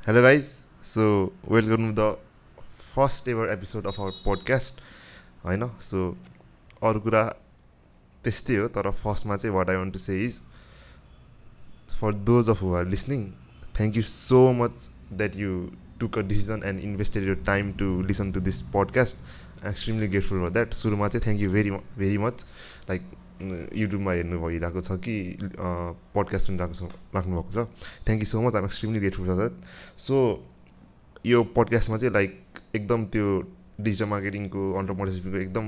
Hello guys so welcome the first ever episode of our podcast होइन so अरू कुरा त्यस्तै हो तर फर्स्टमा चाहिँ what I want to say is for those of who are listening thank you so much that you took a decision and invested your time to listen to this podcast extremely grateful for that सुरुमा चाहिँ thank you very very much like युट्युबमा हेर्नु भइरहेको छ कि podcast सुनिरहेको छ राख्नुभएको छ। Thank you so much um extremely grateful for that so यो पडकास्टमा चाहिँ लाइक एकदम त्यो डिजिटल मार्केटिङको अन्टरप्रोनरसिपको एकदम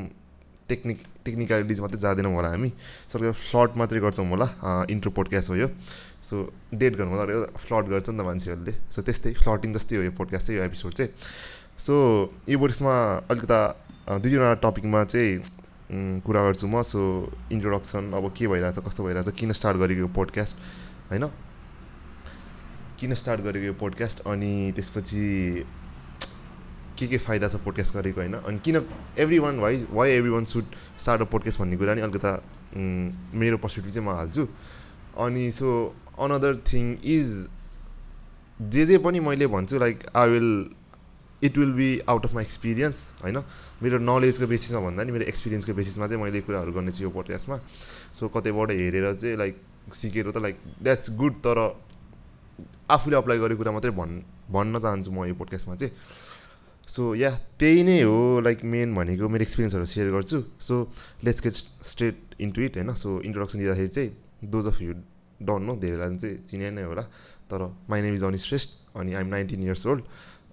टेक्निक टेक्निकलिटिज मात्रै जाँदैनौँ होला हामी। सर फ्लट मात्रै गर्छौँ होला। इन्ट्रो पोडकास्ट हो यो। सो डेट गर्नु होला। फ्लट गर्छ नि त मान्छेहरूले। सो त्यस्तै फ्लटिङ जस्तै हो यो पोडकास्ट चाहिँ यो एपिसोड चाहिँ। सो यो पोडकास्टमा अलिकता दुई तिनवटा टपिकमा चाहिँ कुरा गर्छु म। सो इन्ट्रोडक्सन अब के भइरहेछ कस्तो भइरहेछ किन स्टार्ट गरेको यो पोडकास्ट होइन? किन स्टार्ट गरेको यो पोडकास्ट अनि त्यसपछि के के फाइदा छ पोडकास्ट गरेको होइन? अनि किन everyone why why everyone should start a podcast भन्ने कुरा नि अलिकता मेरो पर्सपेक्टिभ चाहिँ म हाल्छु। अनि सो अनदर थिङ इज जे जे पनि मैले भन्छु like I will it will be out of my experience होइन? मेरो नलेजको बेसिसमा भन्दा नि मेरो एक्सपिरियन्सको बेसिसमा चाहिँ मैले कुराहरू गर्नेछु यो पोडकास्टमा सो कतैबाट हेरेर चाहिँ लाइक सिकेर त लाइक द्याट्स गुड तर आफूले अप्लाई गरेको कुरा मात्रै भन् भन्न चाहन्छु म यो पोडकास्टमा चाहिँ। सो या त्यही नै हो लाइक मेन भनेको मेरो एक्सपिरियन्सहरू सेयर गर्छु। So let's get straight into it होइन? सो इन्ट्रोडक्सन दिँदाखेरि चाहिँ those of you don't know धेरैलाई चाहिँ चिने नै होला। तर my name is Anish Shrestha अनि आइएम नाइन्टिन इयर्स ओल्ड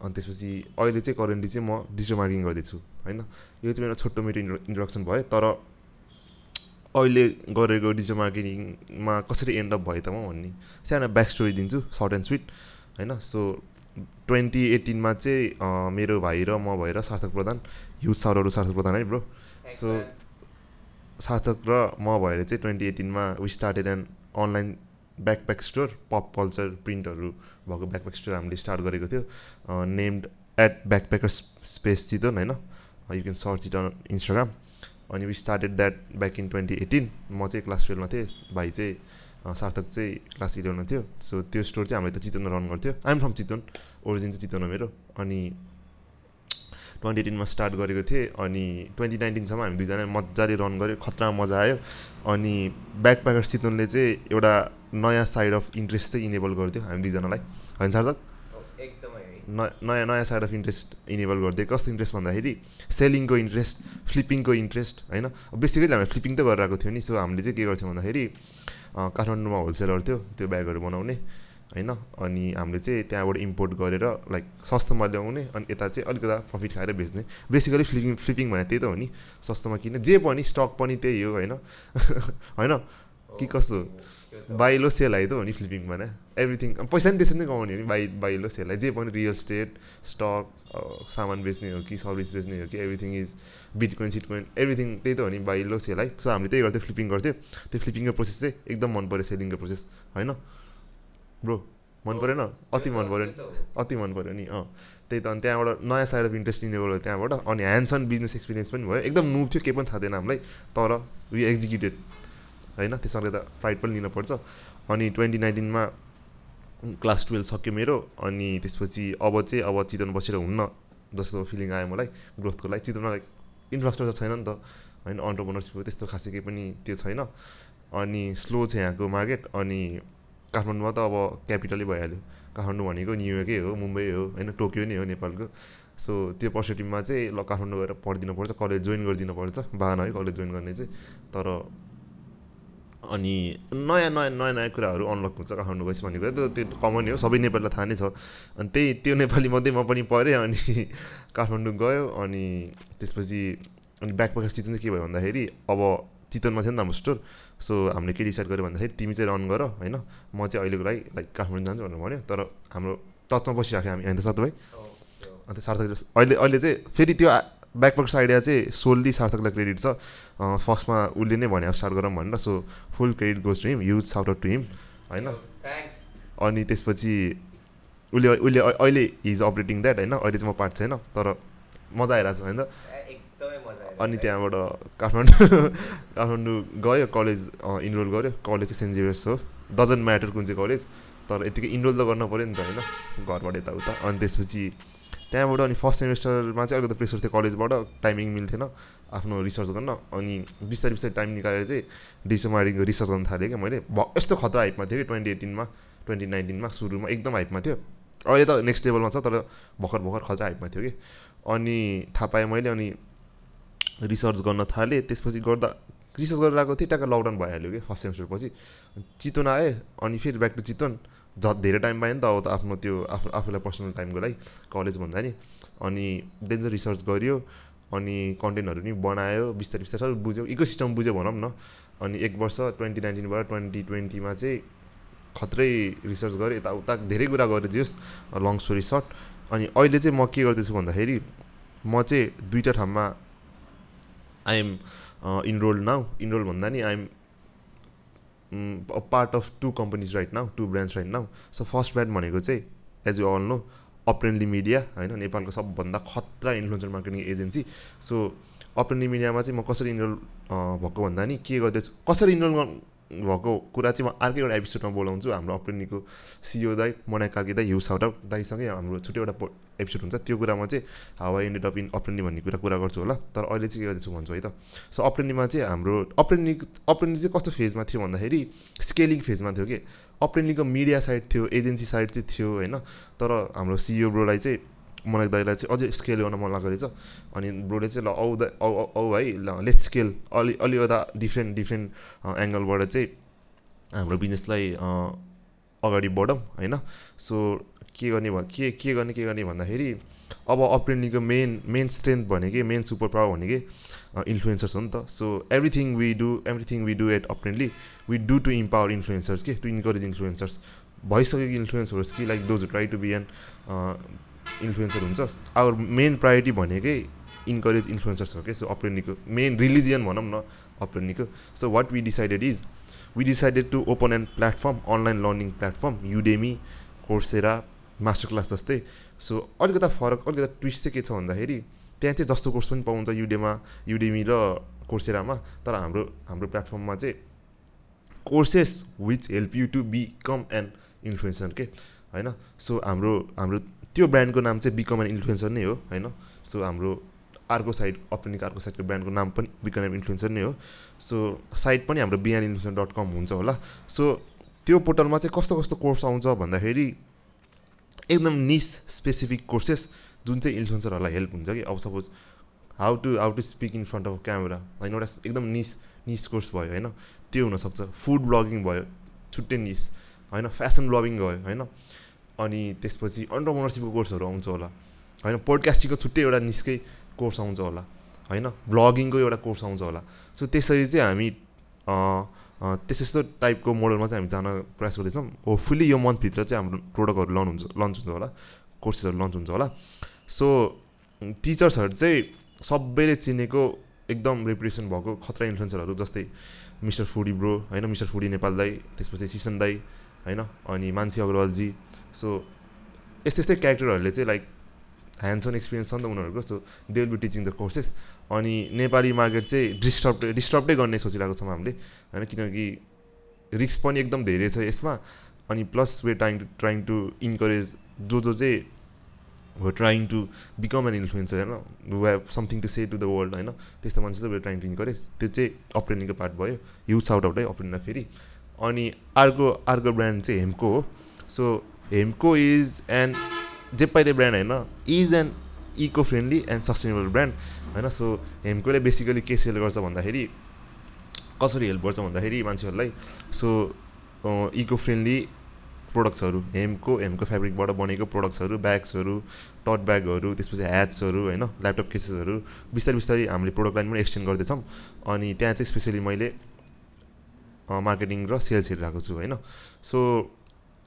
अनि त्यसपछि अहिले चाहिँ करेन्टली चाहिँ म डिजिटल मार्केटिङ गर्दैछु होइन? यो चाहिँ मेरो छोटो मेरो इन्ट्रो इन्ट्रोडक्सन भयो तर अहिले गरेको डिजिटल मार्केटिङमा कसरी एन्ड अप भयो त म भन्ने सानो ब्याक स्टोरी दिन्छु सर्ट एन्ड स्विट होइन? सो ट्वेन्टी एटिनमा चाहिँ मेरो भाइ र म भएर सार्थक प्रधान युथ सारहरू सार्थक प्रधान है ब्रो सो सार्थक र म भएर चाहिँ twenty एटिनमा we started and online backpack store pop culture प्रिन्टहरू भएको ब्याकप्याक स्टोर हामीले स्टार्ट गरेको थियो। Named at backpacker space Chitwan होइन? You can search it on Instagram अनि we started that back in twenty eighteen म चाहिँ क्लास टुवेल्भमा थिएँ भाइ चाहिँ सार्थक चाहिँ क्लास इलेभेनमा थियो। सो त्यो स्टोर चाहिँ हामीले त चितवनमा रन गर्थ्यो। आइएम फ्रम चितवन ओरिजिन चाहिँ चितवन हो मेरो। अनि ट्वेन्टी एटिनमा स्टार्ट गरेको थिएँ अनि ट्वेन्टी नाइन्टिनसम्म हामी दुईजना मजाले रन गऱ्यो खतरा मजा आयो। अनि ब्याक प्याकर चितवनले चाहिँ एउटा नयाँ साइड अफ इन्ट्रेस्ट चाहिँ इनेबल गरिदियो हामी दुईजनालाई। होइन सर न नयाँ नयाँ साइड अफ इन्ट्रेस्ट इनेबल गरिदियो कस्तो इन्ट्रेस्ट भन्दाखेरि सेलिङको इन्ट्रेस्ट फ्लिपिङको इन्ट्रेस्ट होइन? बेसिकली हामीले फ्लिपिङ त गरिरहेको थियो नि सो हामीले चाहिँ के गर्थ्यौँ भन्दाखेरि काठमाडौँमा होलसेलर थियो त्यो ब्यागहरू बनाउने। होइन? अनि हामीले चाहिँ त्यहाँबाट इम्पोर्ट गरेर लाइक सस्तोमा ल्याउने अनि यता चाहिँ अलिकता प्रफिट खाएर बेच्ने। बेसिकली फ्लिपिङ फ्लिपिङ भने त्यही त हो नि सस्तोमा किन जे पनि स्टक पनि त्यही हो होइन? होइन? कि कस्तो? बाइलो आयो त हो नि फ्लिपिङ भने एभ्रिथिङ पैसा पनि त्यसरी नै कमाउने हो नि बाइ बाइलो सेल जे पनि रियल स्टेट स्टक सामान बेच्ने हो कि सर्भिस बेच्ने हो कि everything is bitcoin shitcoin everything त्यही त हो नि बाइलो है सो हामीले त्यही गर्थ्यो फ्लिपिङ गर्थ्यो। त्यो फ्लिपिङको प्रोसेस चाहिँ एकदम मन पऱ्यो सेलिङको प्रोसेस होइन? ब्रो मन परेन? अति मन पऱ्यो नि अति मन पऱ्यो नि अँ। त्यही त अनि त्यहाँबाट नयाँ साइड अफ इन्ट्रेस्ट लिने गयो त्यहाँबाट अनि ह्यान्ड्स अन बिजनेस एक्सपिरियन्स पनि भयो। एकदम नुब थियो केही पनि थाहा थिएन हामीलाई तर वी एक्जिक्युटेड होइन? त्यसमा त प्राइड पनि लिनुपर्छ अनि ट्वेन्टी नाइन्टिनमा क्लास टुवेल्भ सक्यो मेरो अनि त्यसपछि अब चाहिँ अब चितवन बसेर हुन्न जस्तो फिलिङ आयो मलाई ग्रोथको लागि। चितवनमा लाइक इन्फ्रास्ट्रक्चर छैन नि त होइन? अन्टरप्रोनरसिपको त्यस्तो खासै केही पनि त्यो छैन। अनि स्लो छ यहाँको मार्केट अनि काठमाडौँमा त अब क्यापिटलै भइहाल्यो। काठमाडौँ भनेको न्युयोर्कै हो मुम्बई हो होइन टोकियो नै हो नेपालको। सो त्यो पर्सपेक्टिभमा चाहिँ ल काठमाडौँ गएर पढिदिनु पर्छ कलेज जोइन गरिदिनु पर्छ बाहना है कलेज जोइन गर्ने चाहिँ। तर अनि नयाँ नयाँ नयाँ नयाँ कुराहरू अनलक हुन्छ काठमाडौँ गएपछि भन्ने कुरा त्यो कमन हो सबै नेपालीलाई थाहा नै छ। अनि त्यही त्यो नेपाली मध्ये म पनि पढेँ अनि काठमाडौँ गयो अनि त्यसपछि अनि ब्याक पकेट चितवन चाहिँ के भयो भन्दाखेरि अब चितवनमा थियो नि त हाम्रो स्टोर। सो हामीले के डिसाइड गऱ्यो भन्दाखेरि तिमी चाहिँ रन गर होइन? म चाहिँ अहिलेको लागि लाइक काठमाडौँ जान्छु भनेर भन्यो। तर हाम्रो टचमा बसिराख्यो हामी होइन साथी भाइ अन्त सार्थक अहिले अहिले चाहिँ फेरि त्यो ब्याकवर्क्स आइडिया चाहिँ सोल्ली सार्थकलाई क्रेडिट छ। फर्स्टमा उसले नै भने स्टार्ट गरौँ भनेर। So full credit goes to him huge shout to him होइन? अनि त्यसपछि उसले उसले अहिले हिज अपरेटिङ द्याट होइन? अहिले चाहिँ म पार्ट छैन तर मजा आइरहेको छ होइन अनि त्यहाँबाट काठमाडौँ काठमाडौँ गयो कलेज इनरोल गऱ्यो। कलेज चाहिँ सेन्ट जेभियर्स हो। डजन्ट म्याटर कुन चाहिँ कलेज तर यतिकै इनरोल त गर्नु पऱ्यो नि त होइन? घरबाट यताउता। अनि त्यसपछि त्यहाँबाट अनि फर्स्ट सेमेस्टरमा चाहिँ अलिकति प्रेसर थियो कलेजबाट। टाइमिङ मिल्थेन आफ्नो रिसर्च गर्न। अनि बिस्तारै बिस्तारै टाइम निकालेर चाहिँ डिजिटल मार्केटिङको रिसर्च गर्न थालेँ क्या मैले। भ यस्तो खतरा हाइपमा थियो कि ट्वेन्टी एटिनमा ट्वेन्टी नाइन्टिनमा सुरुमा एकदम हाइपमा थियो। अहिले त नेक्स्ट लेभलमा छ तर भर्खर भर्खर खतरा हाइपमा थियो कि। अनि थाहा पाएँ मैले अनि रिसर्च गर्न थालेँ त्यसपछि गर्दा रिसर्च गरेर आएको थिएँ ट्याक्क लकडाउन भइहाल्यो कि फर्स्ट सेमेस्टरपछि। चितवन आएँ अनि फेरि ब्याक टु चितवन। झ धेरै टाइम पाएँ नि त अब त आफ्नो त्यो आफू आफूलाई पर्सनल टाइमको लागि कलेज भन्दा नि। अनि चाहिँ रिसर्च गऱ्यो अनि कन्टेन्टहरू पनि बनायो बिस्तारै बिस्तारै बुझ्यो। इको सिस्टम बुझ्यो भनौँ न। अनि एक वर्ष ट्वेन्टी नाइन्टिनबाट ट्वेन्टी ट्वेन्टीमा चाहिँ खत्रै रिसर्च गरेँ यताउता धेरै कुरा गरेँ जेस। लङ स्टोरी सर्ट अनि अहिले चाहिँ म के गर्दैछु भन्दाखेरि म चाहिँ दुईवटा ठाउँमा आइएम इनरोल नाउ इनरोल भन्दा नि I'm part of two companies right now two brands right now so first brand भनेको चाहिँ as you all know Aprendly media होइन नेपालको सबभन्दा खतरा influencer marketing agency so Aprendly मिडियामा चाहिँ म कसरी इनरोल भएको भन्दा नि के गर्दैछु कसरी इनरोल भएको कुरा चाहिँ म अर्कै एउटा एपिसोडमा बोलाउँछु। हाम्रो अप्रेन्डीको सिओ दाई मनाइ काकी दाई हिउस हाउट दाईसँगै हाम्रो छुट्टै एउटा एपिसोड हुन्छ। त्यो कुरामा चाहिँ हावा इन्डेड अप इन अप्रेन्डी भन्ने कुरा कुरा गर्छु होला। तर अहिले चाहिँ के गर्दैछु भन्छु है त? सो अप्रेन्डीमा चाहिँ हाम्रो अप्रेन्डी अप्रेन्डी चाहिँ कस्तो फेजमा थियो भन्दाखेरि स्केलिङ फेजमा थियो कि? अप्रेन्डीको मिडिया साइड थियो एजेन्सी साइड चाहिँ थियो होइन? तर हाम्रो सिइओ ब्रोलाई चाहिँ मलाई दाइलाई चाहिँ अझै स्केल गर्न मन लागेको रहेछ। अनि ब्रोले चाहिँ ल औ औ औ है ल लेट स्केल अलि अलि अलिकता डिफ्रेन्ट डिफ्रेन्ट एङ्गलबाट चाहिँ हाम्रो बिजनेसलाई अगाडि बढौँ होइन? सो के गर्ने भ के के गर्ने के गर्ने भन्दाखेरि अब अप्रेन्डीको मेन मेन स्ट्रेन्थ भनेकै मेन सुपर पावर भनेकै इन्फ्लुएन्सर्स हो नि त। So everything we do everything we do at Aprendly we do to empower influencers के? टु इन्करेज इन्फ्लुएन्सर्स भइसकेको इन्फ्लुएन्सर्स कि? Like those try to be an influencer हुन्छ। Our main priority भनेकै encourage influencers हो क्या सो अप्रेन्डीको main religion भनौँ न अप्रेन्डीको so what we decided is we decided to open and platform online learning platform Udemy Coursera master class जस्तै। So अलिकता फरक अलिकता ट्विस्ट चाहिँ के छ भन्दाखेरि त्यहाँ चाहिँ जस्तो कोर्स पनि पाउँछ युडेमा युडेमी र कोर्सेरामा तर हाम्रो हाम्रो प्लेटफर्ममा चाहिँ courses which help you to become an influencer के होइन? सो हाम्रो हाम्रो त्यो ब्रान्डको नाम चाहिँ बिकम एन इन्फ्लुएन्सर नै हो होइन? सो हाम्रो अर्को साइड अप्रेनिक अर्को साइडको ब्रान्डको नाम पनि बिकम एन इन्फ्लुएन्सर नै हो। सो साइट पनि हाम्रो बिहान इन्फ्लुएन्सर डट कम हुन्छ होला। सो त्यो पोर्टलमा चाहिँ कस्तो कस्तो कोर्स आउँछ भन्दाखेरि एकदम निस स्पेसिफिक कोर्सेस जुन चाहिँ इन्फ्लुएन्सरहरूलाई हेल्प हुन्छ कि? अब suppose how to how to speak in front of camera होइन? एउटा एकदम निस निस कोर्स भयो होइन? त्यो हुनसक्छ। फुड ब्लगिङ भयो छुट्टै निस होइन? फेसन ब्लगिङ भयो होइन? अनि त्यसपछि अन्टरप्रोनरसिपको कोर्सहरू आउँछ होला। होइन पोडकास्टिङको छुट्टै एउटा निस्कै कोर्स आउँछ होला। होइन ब्लगिङको एउटा कोर्स आउँछ होला। सो त्यसरी चाहिँ हामी त्यस्तो यस्तो टाइपको मोडलमा चाहिँ हामी जान प्रयास गर्दैछौँ। होपफुल्ली यो मन्थभित्र चाहिँ हाम्रो प्रोडक्टहरू लन्च हुन्छ लन्च हुन्छ होला। कोर्सेसहरू लन्च हुन्छ होला। सो टिचर्सहरू चाहिँ सबैले चिनेको एकदम रिप्रेसन भएको खतरा इन्फ्लुएन्सरहरू जस्तै मिस्टर फुडी ब्रो होइन मिस्टर फुडी नेपाल दाई त्यसपछि सिसन दाई होइन अनि मान्छे अग्रवालजी सो यस्तै यस्तै क्यारेक्टरहरूले चाहिँ लाइक ह्यान्ड्स अन एक्सपिरियन्स छ नि त उनीहरूको so they will be teaching the courses अनि नेपाली मार्केट चाहिँ डिस्टर्ब डिस्टर्बै गर्ने सोचिरहेको छौँ हामीले होइन? किनकि रिस्क पनि एकदम धेरै छ यसमा। अनि plus we trying to trying to encourage जो जो चाहिँ हो trying to become an influencer होइन who have something to say to the world होइन त्यस्तो मान्छे चाहिँ ट्राइङ टु इन्करेज त्यो चाहिँ अप्रेनिङको पार्ट भयो? युथ आउट आउटै अप्रेन्डमा फेरि। अनि अर्को अर्को ब्रान्ड चाहिँ हेमको हो। सो हेमको इज एन्ड जे पाइदे ब्रान्ड होइन is and eco friendly and sustainable brand होइन सो हेमकोले बेसिकली के सेल गर्छ भन्दाखेरि कसरी हेल्प गर्छ भन्दाखेरि मान्छेहरूलाई सो इको फ्रेन्डली प्रोडक्ट्सहरू हेमको हेमको फेब्रिकबाट बनेको प्रोडक्ट्सहरू ब्याग्सहरू टट ब्यागहरू त्यसपछि ह्याट्सहरू होइन ल्यापटप केसेसहरू बिस्तारै बिस्तारै हामीले प्रोडक्ट लाइन पनि एक्सटेन्ड गर्दैछौँ। अनि त्यहाँ चाहिँ स्पेसली मैले मार्केटिङ र सेल्स हेरिरहेको छु होइन? So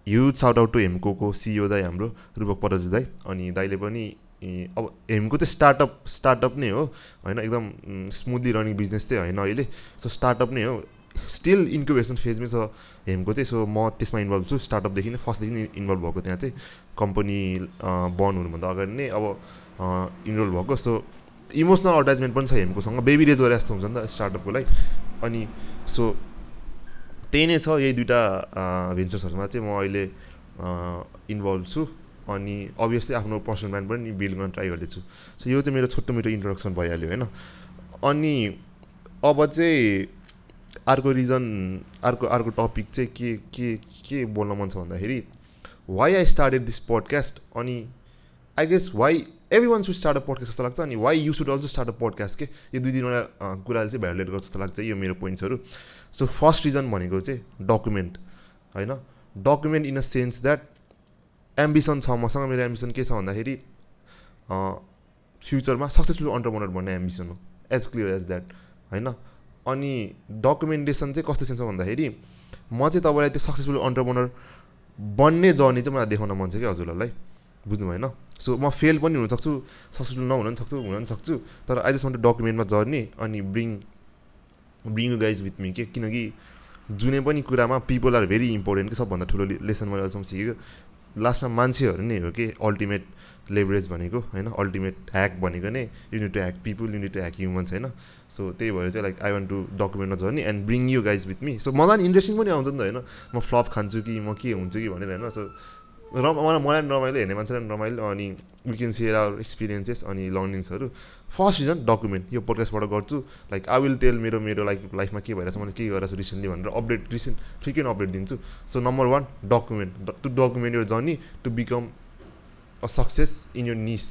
huge shout out to Hemco CEO दाई हाम्रो रूपक पराजु दाई अनि दाईले पनि अब हेमको चाहिँ स्टार्टअप स्टार्टअप नै हो होइन एकदम स्मुथली रनिङ बिजनेस चाहिँ होइन अहिले सो स्टार्टअप नै हो स्टिल इन्क्युबेसन फेजमै छ हेमको चाहिँ सो म त्यसमा इन्भल्भ छु स्टार्टअपदेखि नै फर्स्टदेखि नै इन्भल्भ भएको त्यहाँ चाहिँ कम्पनी बन्द हुनुभन्दा अगाडि नै अब इन्भल्भ भएको सो इमोसनल एड्भर्टाइजमेन्ट पनि छ हेमकोसँग बेबी रेज गरे जस्तो हुन्छ नि त स्टार्टअपको लागि अनि सो त्यही नै छ यही दुइटा भेन्चर्सहरूमा चाहिँ म अहिले इन्भल्भ छु। अनि अभियसली आफ्नो पर्सनल ब्रान्ड पनि बिल्ड गर्न ट्राई गर्दैछु। सो यो चाहिँ मेरो छोटो मिठो इन्ट्रोडक्सन भइहाल्यो होइन? अनि अब चाहिँ अर्को रिजन अर्को अर्को टपिक चाहिँ के के के बोल्न मन छ भन्दाखेरि why I started this podcast अनि I guess why everyone should start a podcast जस्तो लाग्छ अनि why you should also start a podcast के? यो दुई तिनवटा कुराले चाहिँ भ्यालुएट गर्छ जस्तो लाग्छ। यो मेरो पोइन्ट्सहरू सो फर्स्ट रिजन भनेको चाहिँ डकुमेन्ट होइन? Document in a sense that ambition छ मसँग मेरो एम्बिसन के छ भन्दाखेरि फ्युचरमा सक्सेसफुल अन्टरप्रोनर भन्ने एम्बिसन हो एज क्लियर एज द्याट होइन? अनि डकुमेन्टेसन चाहिँ कस्तो सेन्समा भन्दाखेरि म चाहिँ तपाईँलाई त्यो सक्सेसफुल अन्टरप्रोनर बन्ने जर्नी चाहिँ मलाई देखाउन मन छ कि हजुरहरूलाई बुझ्नु भएन सो म फेल पनि हुनसक्छु सक्सेसफुल नहुन पनि सक्छु हुन पनि सक्छु तर आई जस्ट डकुमेन्टमा जर्नी अनि bring bring guys with me के किनकि जुनै पनि कुरामा पिपल आर भेरी इम्पोर्टेन्ट कि सबभन्दा ठुलो लेसन मैले अहिलेसम्म सिकेको लास्टमा मान्छेहरू नै हो कि? अल्टिमेट लेभरेज भनेको होइन? अल्टिमेट ह्याक भनेको नै। Unit to hack people unit to hack humans होइन? सो त्यही भएर चाहिँ like I want to डकुमेन्टमा journey and bring you guys with me so मलाई इन्ट्रेस्टिङ पनि आउँछ नि त होइन? म फ्लप खान्छु कि म के हुन्छु कि भनेर होइन? सो र मलाई मलाई पनि रमाइलो हेर्ने मान्छेलाई पनि रमाइलो अनि we can share our experiences अनि लर्निङ्सहरू फर्स्ट रिजन डकुमेन्ट यो पोडकास्टबाट गर्छु. लाइक आई विल टेल मेरो मेरो लाइफ लाइफमा के भइरहेछ मैले के गरेको छु रिसेन्टली भनेर अपडेट रिसेन्ट फ्रिक्वेन्ट अपडेट दिन्छु. So number one document to document यो journey to become a success in your niche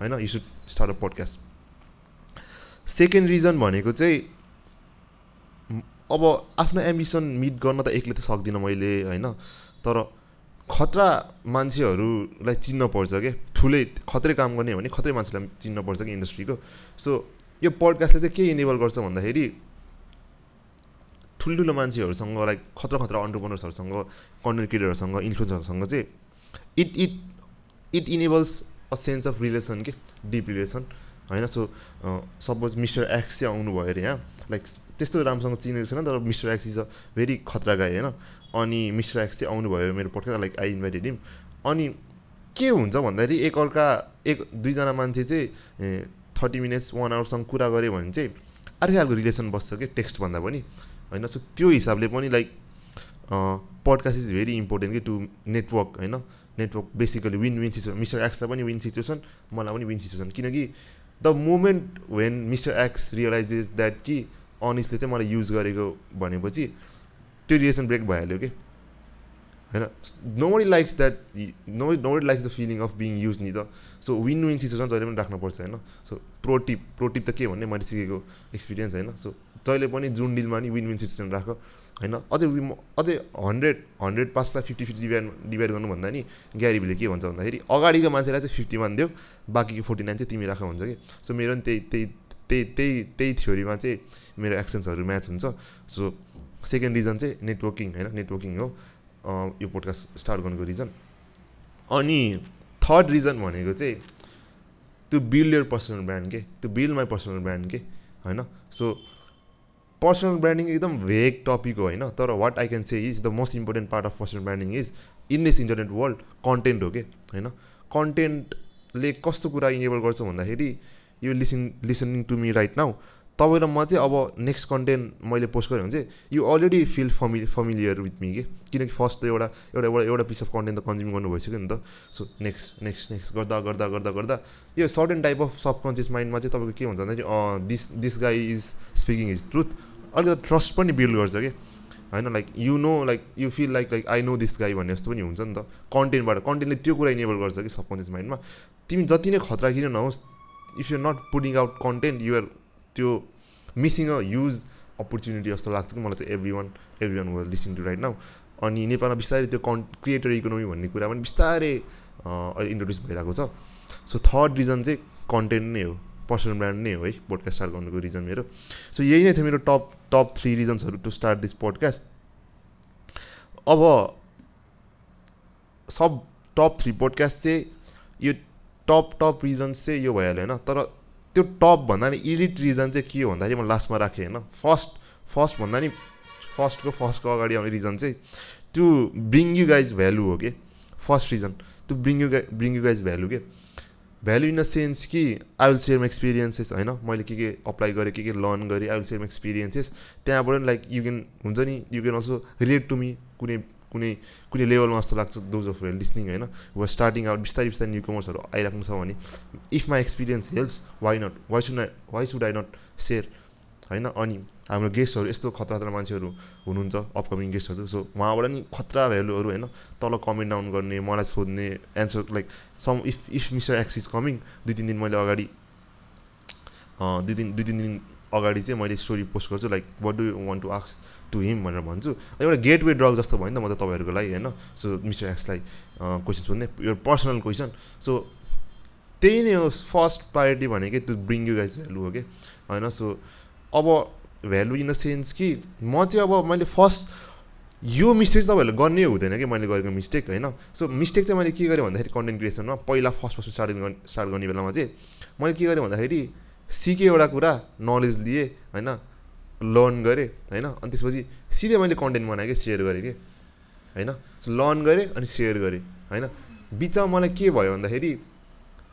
होइन? You should start a podcast second reason भनेको चाहिँ अब आफ्नो एम्बिसन मिट गर्न त एक्लै त सक्दिनँ मैले होइन? तर खतरा मान्छेहरूलाई चिन्न पर्छ क्या ठुलै खत्रै काम गर्ने हो भने खत्रै मान्छेलाई चिन्न पर्छ कि इन्डस्ट्रीको? सो यो पडकास्टले चाहिँ के इनेबल गर्छ भन्दाखेरि ठुल्ठुलो मान्छेहरूसँग लाइक खतरा खतरा अन्टरप्रोनर्सहरूसँग कन्टेन्ट क्रिएटरहरूसँग इन्फ्लुएन्सरहरूसँग चाहिँ it it it enables a sense of relation के? डिप रिलेसन होइन? सो सपोज मिस्टर एक्स चाहिँ आउनुभयो अरे यहाँ। लाइक त्यस्तो राम्रोसँग चिनेको छैन तर mister X is a very खतरा गाई होइन? अनि मिस्टर एक्स चाहिँ आउनुभयो मेरो podcast like I invited him अनि के हुन्छ भन्दाखेरि एकअर्का एक दुईजना मान्छे चाहिँ थर्टी मिनट्स वान आवरसँग कुरा गऱ्यो भने चाहिँ अर्कै खालको रिलेसन बस्छ कि टेक्स्टभन्दा पनि। होइन सो त्यो हिसाबले पनि like podcast is very important कि टु नेटवर्क होइन। Network basically win win situation mister एक्सलाई पनि विन सिचुएसन मलाई पनि विन सिचुएसन किनकि the moment when mister X realises that कि अनिसले चाहिँ मलाई युज गरेको भनेपछि त्यो रिलेसन ब्रेक भइहाल्यो कि होइन nobody likes that no nobody likes the feeling of being used नि त सो विन विन सिचुएसन जहिले पनि राख्नुपर्छ होइन सो प्रोटिप प्रोटिप त के भन्ने? मैले सिकेको एक्सपिरियन्स होइन सो जहिले पनि जुन डिलमा नि विन विन सिचुएसन राख होइन अझै अझै हन्ड्रेड हन्ड्रेड पासलाई फिफ्टी फिफ्टी डिभाइड डिभाइड गर्नुभन्दा नि ग्यारिबीले के भन्छ भन्दाखेरि अगाडिको मान्छेलाई चाहिँ फिफ्टी वान देऊ बाँकीको फोर्टी नाइन चाहिँ तिमी राख भन्छ कि सो मेरो पनि त्यही त्यही त्यही त्यही त्यही थ्योरीमा चाहिँ मेरो एक्सन्सहरू म्याच हुन्छ। सो सेकेन्ड रिजन चाहिँ नेटवर्किङ होइन? नेटवर्किङ हो। यो पोडकास्ट स्टार्ट गर्नुको रिजन। अनि थर्ड रिजन भनेको चाहिँ to build your personal brand के? To build my personal brand के? होइन? सो पर्सनल ब्रान्डिङ एकदम भेग टपिक हो होइन? तर what I can say is the most important part of personal branding is in this internet world content हो कि? होइन? कन्टेन्टले कस्तो कुरा इनेबल गर्छ भन्दाखेरि you listen listening to me right now तपाईँ र म चाहिँ अब नेक्स्ट कन्टेन्ट मैले पोस्ट गरेँ भने चाहिँ you already feel fami familiar with me कि? किनकि फर्स्ट त एउटा एउटा एउटा एउटा पिस अफ कन्टेन्ट त कन्ज्युम गर्नु भइसक्यो नि त। सो नेक्स्ट नेक्स्ट नेक्स्ट गर्दा गर्दा गर्दा गर्दा यो सर्टेन टाइप अफ सबकन्सियस माइन्डमा चाहिँ तपाईँको के हुन्छ भन्दाखेरि this this guy is speaking is truth अलिकति ट्रस्ट पनि बिल्ड गर्छ कि? होइन like you know like you feel like like I know this guy भन्ने जस्तो पनि हुन्छ नि त। कन्टेन्टबाट कन्टेन्टले त्यो कुरा इनेबल गर्छ कि? सबकन्सियस माइन्डमा तिमी जति नै खतरा किन नहोस् if you're not putting out content you're त्यो मिसिङ अ युज अपर्च्युनिटी जस्तो लाग्छ कि मलाई चाहिँ everyone everyone was listening to right now अनि नेपालमा बिस्तारै त्यो कन् क्रिएटर इकोनोमी भन्ने कुरा पनि बिस्तारै अहिले इन्ट्रोड्युस भइरहेको छ। सो थर्ड रिजन चाहिँ कन्टेन्ट नै हो पर्सनल ब्रान्ड नै हो है पोडकास्ट स्टार्ट गर्नुको रिजन मेरो। सो यही नै थियो मेरो टप टप थ्री रिजन्सहरू टु स्टार्ट दिस पोडकास्ट अब सब टप थ्री पोडकास्ट चाहिँ यो टप टप रिजन्स चाहिँ यो भइहाल्यो होइन तर त्यो टप भन्दा नि इलिट रिजन चाहिँ के हो भन्दाखेरि म लास्टमा राखेँ होइन? फर्स्ट फर्स्ट भन्दा नि फर्स्टको फर्स्टको अगाडि आउने रिजन चाहिँ to bring you guys value हो कि? First reason to bring you guy bring you guys value के? भ्यालु इन द सेन्स कि आई विल सेयर एक्सपिरियन्सेस होइन? मैले के के अप्लाई गरेँ के के लर्न गरेँ आई विल सेयर एक्सपिरियन्सेस। त्यहाँबाट लाइक यु क्यान हुन्छ नि you can also relate to me कुनै कुनै कुनै लेभलमा जस्तो लाग्छ दोज अफ लिसनिङ होइन? वा स्टार्टिङ आउट बिस्तारै बिस्तारै न्यु कमर्सहरू आइराख्नु छ भने if my experience helps why not why should I why should I not share होइन? अनि हाम्रो गेस्टहरू यस्तो खतरा खतरा मान्छेहरू हुनुहुन्छ अपकमिङ गेस्टहरू सो उहाँबाट नि खतरा भ्यालुहरू होइन? तल कमेन्ट डाउन गर्ने मलाई सोध्ने answer like some if if mister X is coming दुई तिन दिन मैले अगाडि दुई दिन दुई तिन दिन अगाडि चाहिँ मैले स्टोरी पोस्ट गर्छु like what do you want to आक्स to him भनेर भन्छु। एउटा गेट वे ड्रग जस्तो भयो नि त म त तपाईँहरूको लागि होइन? सो मिस्टर एक्सलाई क्वेसन सोध्ने यो पर्सनल क्वेसन सो त्यही नै हो फर्स्ट प्रायोरिटी भनेकै त्यो ब्रिङ यु गाइज भ्यालु हो कि होइन? सो अब भ्यालु इन द सेन्स कि म चाहिँ अब मैले फर्स्ट यो मिस्टेक चाहिँ तपाईँहरूले गर्नै हुँदैन कि मैले गरेको मिस्टेक होइन? सो मिस्टेक चाहिँ मैले के गरेँ भन्दाखेरि कन्टेन्ट क्रिएसनमा पहिला फर्स्ट फर्स्ट स्टार्ट स्टार्ट गर्ने बेलामा चाहिँ मैले के गरेँ भन्दाखेरि सिकेँ एउटा कुरा नलेज लिएँ होइन? लर्न गरेँ होइन? अनि त्यसपछि सिधै मैले कन्टेन्ट बनाएँ कि सेयर गरेँ कि? होइन? सो लर्न गरेँ अनि सेयर गरेँ होइन? बिचमा मलाई के भयो भन्दाखेरि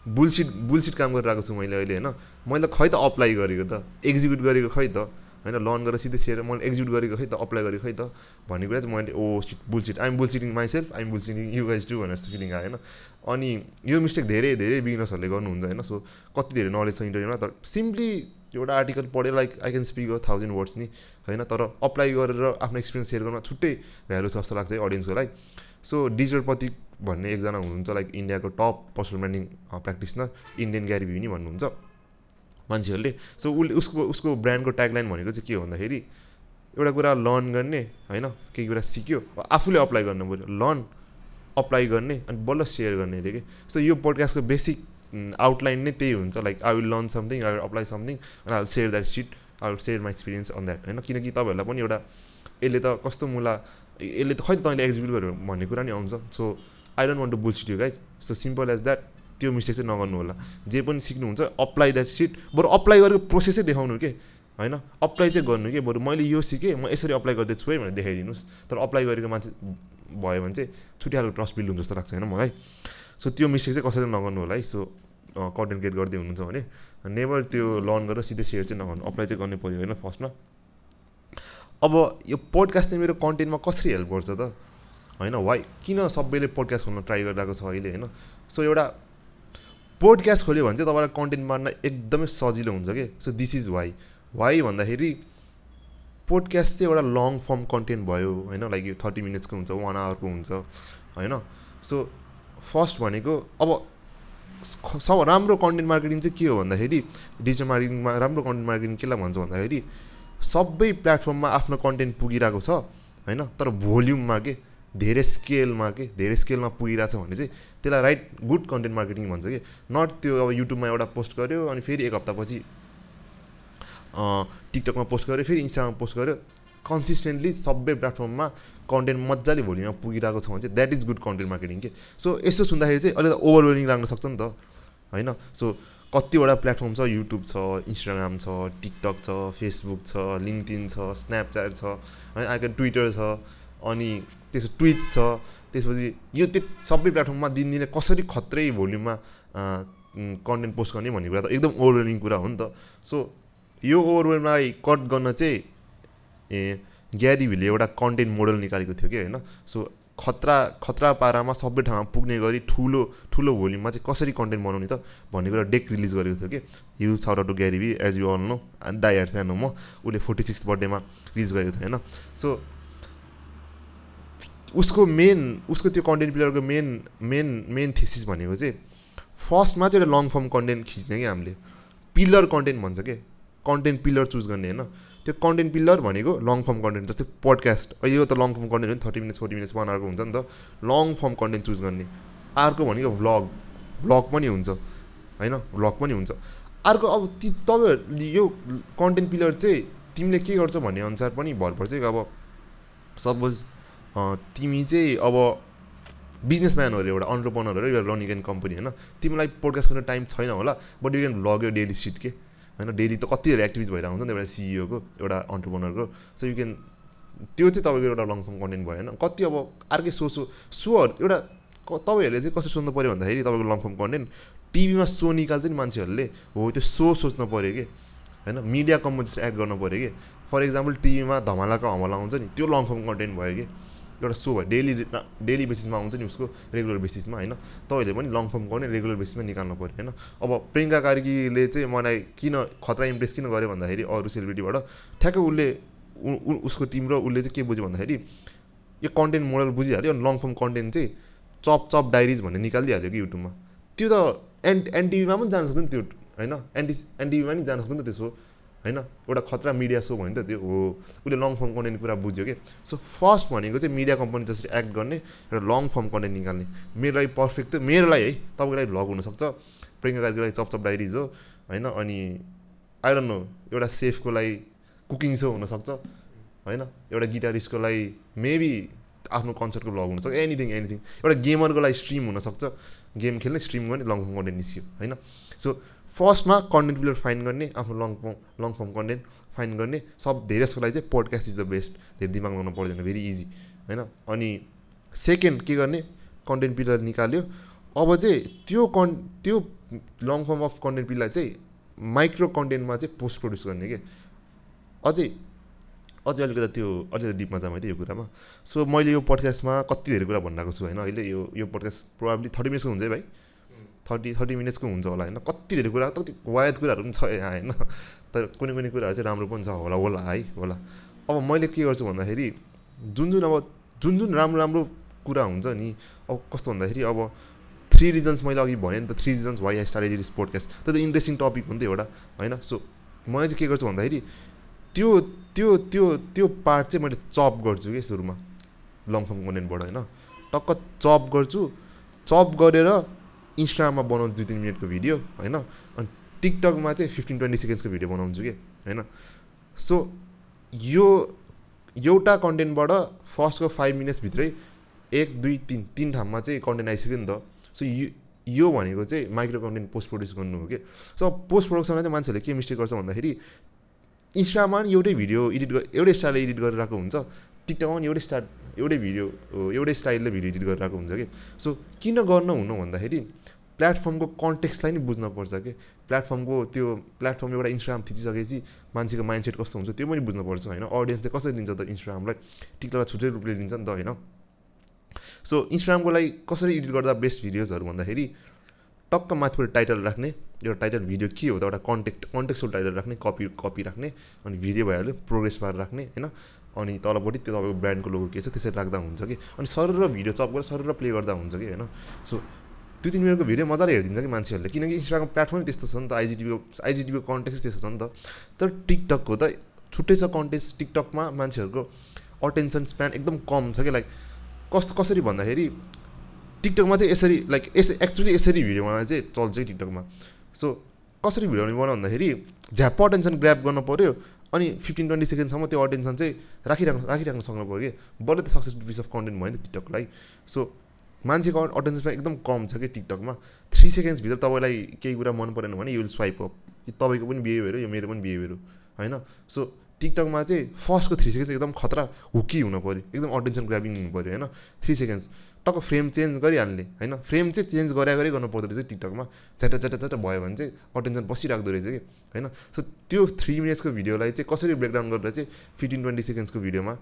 बुलसिट बुलसिट काम गरिरहेको छु मैले अहिले होइन? मैले खै त अप्लाई गरेको त? एक्जिक्युट गरेको खै त? होइन? लर्न गरेर सिधै सेयर मैले एक्जिक्युट गरेको खै त? अप्लाई गरेको खै त? भन्ने कुरा चाहिँ मैले ओ shit bullshit I'm bullshitting myself I'm bullshitting you guys to भनेर जस्तो फिलिङ आयो होइन? अनि यो मिस्टेक धेरै धेरै बिगिनर्सहरूले गर्नुहुन्छ होइन? सो कति धेरै नलेज छ इन्टरनेटमा तर सिम्पली एउटा आर्टिकल पढेर like I can speak a thousand words नि होइन? तर अप्लाई गरेर आफ्नो एक्सपिरियन्स सेयर गर्न छुट्टै भ्यालु छ जस्तो लाग्छ है अडियन्सको लागि सो डिजिटल प्रतीक भन्ने एकजना हुनुहुन्छ लाइक इन्डियाको top personal branding practitioner Indian Gary नि भन्नुहुन्छ मान्छेहरूले। सो उसले उसको उसको ब्रान्डको ट्यागलाइन भनेको चाहिँ के भन्दाखेरि एउटा कुरा लर्न गर्ने होइन? केही कुरा सिक्यो आफूले अप्लाई गर्नु पऱ्यो। लर्न अप्लाई गर्ने अनि बल्ल सेयर गर्ने अरे कि? सो यो पोडकास्टको बेसिक आउटलाइन नै त्यही हुन्छ. Like I will learn something I apply something अनि I share that shit I will share my experience on that होइन? किनकि तपाईँहरूलाई पनि एउटा यसले त कस्तो मुला यसले त खै त तैँले एक्जिक्युट गर्यो भन्ने कुरा नि आउँछ। So I don't want to bullshit you guys so simple as that त्यो मिस्टेक चाहिँ नगर्नु होला। जे पनि सिक्नुहुन्छ अप्लाई द्याट सिट बरु अप्लाई गरेको प्रोसेसै देखाउनु के? होइन? अप्लाई चाहिँ गर्नु कि? बरु मैले यो सिकेँ म यसरी अप्लाई गर्दैछु है भनेर देखाइदिनुहोस्। तर अप्लाई गरेको मान्छे भयो भने चाहिँ छुट्टै खालको ट्रस्ट बिल्ड हुन्छ जस्तो लाग्छ होइन मलाई? सो त्यो मिस्टेक चाहिँ कसैले नगर्नु होला है। सो कन्टेन्ट क्रिएट गर्दै हुनुहुन्छ भने नेभर त्यो लर्न गरेर सिधै सेयर चाहिँ नगर्नु अप्लाई चाहिँ गर्नै पऱ्यो होइन फर्स्टमा। अब यो पोडकास्टले मेरो कन्टेन्टमा कसरी हेल्प गर्छ त? होइन वाइ किन सबैले पोडकास्ट खोल्न ट्राई गरिरहेको छ अहिले होइन? सो एउटा पोडकास्ट खोल्यो भने चाहिँ तपाईँलाई कन्टेन्ट मार्न एकदमै सजिलो हुन्छ कि? So this is why why भन्दाखेरि पोडकास्ट चाहिँ एउटा लङ फर्म कन्टेन्ट भयो होइन? लाइक यो थर्टी मिनट्सको हुन्छ वान आवरको हुन्छ होइन? सो फर्स्ट भनेको अब सब राम्रो कन्टेन्ट मार्केटिङ चाहिँ के हो भन्दाखेरि डिजिटल मार्केटिङमा राम्रो कन्टेन्ट मार्केटिङ केलाई भन्छ भन्दाखेरि सबै प्लेटफर्ममा आफ्नो कन्टेन्ट पुगिरहेको छ होइन? तर भोल्युममा के? धेरै स्केलमा के? धेरै स्केलमा पुगिरहेको छ भने चाहिँ त्यसलाई राइट गुड कन्टेन्ट मार्केटिङ भन्छ कि? नट त्यो अब युट्युबमा एउटा पोस्ट गर्यो अनि फेरि एक हप्तापछि टिकटकमा पोस्ट गऱ्यो फेरि इन्स्टाग्राममा पोस्ट गऱ्यो कन्सिस्टेन्टली सबै प्लेटफर्ममा कन्टेन्ट मजाले भोल्युममा पुगिरहेको छ भने चाहिँ that is good content marketing के? सो यस्तो सुन्दाखेरि चाहिँ अलिकति ओभरवेलिङ लाग्न सक्छ नि त। होइन? सो कतिवटा प्लेटफर्म छ युट्युब छ इन्स्टाग्राम छ टिकटक छ फेसबुक छ लिङ्कटिन छ स्न्यापच्याट छ है आइकन ट्विटर छ अनि त्यसो ट्विट्स छ त्यसपछि यो त्यो सबै प्लेटफर्ममा दिनदिनै कसरी खत्रै भोल्युममा कन्टेन्ट पोस्ट गर्ने भन्ने कुरा त एकदम ओभरवेलिङ कुरा हो नि त। सो यो ओभरवेललाई कट गर्न चाहिँ ए ग्यारिभीले एउटा कन्टेन्ट मोडल निकालेको थियो कि होइन? सो खतरा खतरा पारामा सबै ठाउँमा पुग्ने गरी ठुलो ठुलो भोल्युममा चाहिँ कसरी कन्टेन्ट बनाउने त भन्ने कुरा डेक रिलिज गरेको थियो कि। You shout to GaryVee as you all know and diehard fan हो म उसले फोर्टी सिक्स बर्थडेमा रिलिज गरेको थियो होइन। सो उसको मेन उसको त्यो कन्टेन्ट पिलरको मेन मेन मेन थिसिस भनेको चाहिँ फर्स्टमा चाहिँ एउटा लङ फर्म कन्टेन्ट खिच्ने कि हामीले। पिलर कन्टेन्ट भन्छ कि? कन्टेन्ट पिलर चुज गर्ने होइन। त्यो कन्टेन्ट पिलर भनेको लङ फर्म कन्टेन्ट जस्तै पोडकास्ट यो त लङ फर्म कन्टेन्ट हो नि thirty minutes forty minutes one आवरको हुन्छ नि त लङ फर्म कन्टेन्ट चुज गर्ने। अर्को भनेको भ्लग भ्लग पनि हुन्छ होइन? भ्लग पनि हुन्छ। अर्को अब ती तपाईँहरूले यो कन्टेन्ट पिलर चाहिँ तिमीले के गर्छ भन्ने अनुसार पनि भर पर्छ अब सपोज तिमी चाहिँ अब बिजनेसम्यान अरे एउटा अन्टरप्रोनर हो एउटा रनिङ एन्ड कम्पनी होइन? तिमीलाई पोडकास्ट गर्ने टाइम छैन होला बट यु क्यान भ्लग यो डेली सिट के? होइन डेली त कतिहरू एक्टिभिज भइरहेको हुन्छ नि एउटा सिइओको एउटा अन्टरप्रोनरको सो यु क्यान त्यो चाहिँ तपाईँको एउटा लङ फर्म कन्टेन्ट भयो होइन? कति अब अर्कै सो सो सोहरू एउटा तपाईँहरूले चाहिँ कसरी सोच्नु पऱ्यो भन्दाखेरि तपाईँको लङ फर्म कन्टेन्ट टिभीमा सो निकाल्छ नि मान्छेहरूले। हो त्यो सो सोच्नु पऱ्यो कि? होइन मिडिया कम्पोजिसन एड गर्नु पऱ्यो कि? फर इक्जाम्पल टिभीमा धमालाको हमला हुन्छ नि त्यो लङ फर्म कन्टेन्ट भयो कि? एउटा सो भयो। डेली डेली बेसिसमा आउँछ नि उसको रेगुलर बेसिसमा होइन? तपाईँहरूले पनि लङ फर्म गर्ने रेगुलर बेसिसमा निकाल्नु पऱ्यो होइन? अब प्रियङ्का कार्कीले चाहिँ मलाई किन खतरा इम्प्रेस किन गर्यो भन्दाखेरि अरू सेलिब्रिटीबाट ठ्याक्कै उसले उसको टिम र उसले चाहिँ के बुझ्यो भन्दाखेरि यो कन्टेन्ट मोडल बुझिहाल्यो अनि लङ फर्म कन्टेन्ट चाहिँ चप चप डायरिज भन्ने निकालिदिइहाल्यो कि युट्युबमा त्यो त एन एनटिभीमा पनि जान नि त्यो होइन? एनटी एनटिभीमा पनि जान नि त त्यो सो। होइन? एउटा खतरा मिडिया सो भयो नि त त्यो हो। उसले लङ फर्म कन्टेन्ट कुरा बुझ्यो कि? सो फर्स्ट भनेको चाहिँ मिडिया कम्पनी जसरी एक्ट गर्ने एउटा लङ फर्म कन्टेन्ट निकाल्ने। मेरो लागि पर्फेक्ट त मेरो लागि है तपाईँको लागि भ्लग हुनसक्छ। प्रियङ्का गाडीको लागि चप चप डायरिज हो होइन? अनि आइरहनु नो एउटा सेफको लागि कुकिङ सो हुनसक्छ होइन? एउटा गिटारिस्टको लागि मेबी आफ्नो कन्सर्टको भ्लग हुनसक्छ एनिथिङ एनिथिङ एउटा गेमरको लागि स्ट्रिम हुनसक्छ। गेम खेल्ने स्ट्रिम गर्ने लङ फर्म कन्टेन्ट निस्क्यो होइन? सो फर्स्टमा कन्टेन्ट प्लेयर फाइन गर्ने आफ्नो long form long form content find गर्ने सब धेरै जसको लागि चाहिँ पोडकास्ट इज द बेस्ट धेरै दिमाग लगाउनु पर्दैन भेरी इजी होइन? अनि सेकेन्ड के गर्ने? कन्टेन्ट पिलर निकाल्यो। अब चाहिँ त्यो कन् त्यो long form of content pillar चाहिँ माइक्रो कन्टेन्टमा चाहिँ पोस्ट प्रड्युस गर्ने कि? अझै अझै अलिकति त्यो अलिकति डिपमा जाऊँ है यो कुरामा। सो मैले यो पडकास्टमा कति धेरै कुरा भनिरहेको छु होइन? अहिले यो यो पडकास्ट प्रोभाब्ली थर्टी मिनट्सको हुन्छ है। भाइ थर्टी थर्टी मिनट्सको हुन्छ होला होइन कति धेरै कुरा कति वायद कुराहरू पनि छ यहाँ होइन तर कुनै कुनै कुराहरू चाहिँ राम्रो पनि छ होला होला है होला अब मैले के गर्छु भन्दाखेरि जुन जुन अब जुन जुन राम्रो राम्रो कुरा हुन्छ नि अब कस्तो भन्दाखेरि अब थ्री रिजन्स मैले अघि भनेँ नि त three reasons why I started is podcast त्यो त इन्ट्रेस्टिङ टपिक हो नि त एउटा होइन सो मैले चाहिँ के गर्छु भन्दाखेरि त्यो त्यो त्यो त्यो पार्ट चाहिँ मैले चप गर्छु कि सुरुमा लङ फर्म कन्टेन्टबाट होइन टक्क चप गर्छु चप गरेर इन्स्टामा बनाउँछु दुई तिन मिनटको भिडियो होइन? अनि टिकटकमा चाहिँ फिफ्टिन ट्वेन्टी सेकेन्ड्सको भिडियो बनाउँछु कि होइन? सो यो एउटा कन्टेन्टबाट फर्स्टको फाइभ मिनट्सभित्रै एक दुई तिन तिन ठाउँमा चाहिँ कन्टेन्ट आइसक्यो नि त। सो यो यो भनेको चाहिँ माइक्रो कन्टेन्ट पोस्ट प्रड्युस गर्नु हो कि? सो पोस्ट प्रडक्सनमा चाहिँ मान्छेहरूले के मिस्टेक गर्छ भन्दाखेरि इन्स्टामा पनि एउटै भिडियो एडिट एउटै स्टाइलले एडिट गरिरहेको हुन्छ। टिकटकमा पनि एउटै स्टाइल एउटै भिडियो एउटै स्टाइलले भिडियो एडिट गरिरहेको हुन्छ कि? सो किन गर्न हुनु भन्दाखेरि प्लेटफर्मको कन्टेक्सलाई नि बुझ्नुपर्छ कि? प्लेटफर्मको त्यो प्लेटफर्म एउटा इन्स्टाग्राम थिचिसकेपछि मान्छेको माइन्डसेट कस्तो हुन्छ त्यो पनि बुझ्नुपर्छ होइन? अडियन्सले कसरी लिन्छ त इन्स्टाग्रामलाई? टिकटकलाई छुट्टै रूपले लिन्छ नि त होइन? सो इन्स्टाग्रामको लागि कसरी एडिट गर्दा बेस्ट भिडियोजहरू भन्दाखेरि टक्क माथिबाट टाइटल राख्ने एउटा टाइटल भिडियो के हो त एउटा कन्टेक्ट कन्टेक्सुअल टाइटल राख्ने कपी कपी राख्ने अनि भिडियो भइहाल्यो प्रोग्रेस पारेर राख्ने होइन? अनि तलपट्टि त्यो तपाईँको ब्रान्डको लोगो के छ त्यसरी राख्दा हुन्छ कि? अनि सर र भिडियो चप गरेर सर र प्ले गर्दा हुन्छ कि होइन? सो दुई तिन मिनटको भिडियो मजाले हेरिदिन्छ कि मान्छेहरूले। किनकि इन्स्टाग्राम प्लेटफर्म त्यस्तो छ नि त आइजिटिभीको आइजिटिभीको कन्टेक्स्ट त्यस्तो छ नि त। तर टिकटकको त छुट्टै छ कन्टेक्स्ट टिकटकमा मान्छेहरूको अटेन्सन स्प्यान एकदम कम छ कि लाइक कस्तो कसरी भन्दाखेरि टिकटकमा चाहिँ यसरी लाइक यस एक्चुली यसरी भिडियो बनाएर चाहिँ चल्छ कि टिकटकमा। सो कसरी भिडियो बनाउनु भन्दाखेरि झ्याप्प अटेन्सन ग्राप गर्नु पऱ्यो अनि फिफ्टिन ट्वेन्टी सेकेन्डसम्म त्यो अटेन्सन चाहिँ राखिराख्नु राखिराख्नु सक्नु पऱ्यो कि। बल्ल त सक्सेसफुल पिस अफ कन्टेन्ट भयो नि लागि। सो मान्छेको अटेन्सन एकदम कम छ कि टिकटकमा। थ्री सेकेन्ड्सभित्र तपाईँलाई केही कुरा मन परेन भने युल स्वाइप अप तपाईँको पनि बिहेभियर हो यो मेरो पनि बिहेभियर हो होइन? सो टिकटकमा चाहिँ फर्स्टको थ्री सेकेन्ड्स एकदम खतरा हुकी हुनु पऱ्यो एकदम अटेन्सन ग्राबिङ हुनु पऱ्यो होइन? थ्री सेकेन्ड्स टक्क फ्रेम चेन्ज गरिहाल्ने होइन? फ्रेम चाहिँ चेन्ज गरे गरी गर्नु पर्दो रहेछ टिकटकमा। च्याटा च्याटा च्याटा भयो भने चाहिँ अटेन्सन बसिराख्दो रहेछ कि होइन? सो त्यो थ्री मिनट्सको भिडियोलाई चाहिँ कसरी ब्रेकडाउन गरेर चाहिँ फिफ्टिन ट्वेन्टी सेकेन्ड्सको भिडियोमा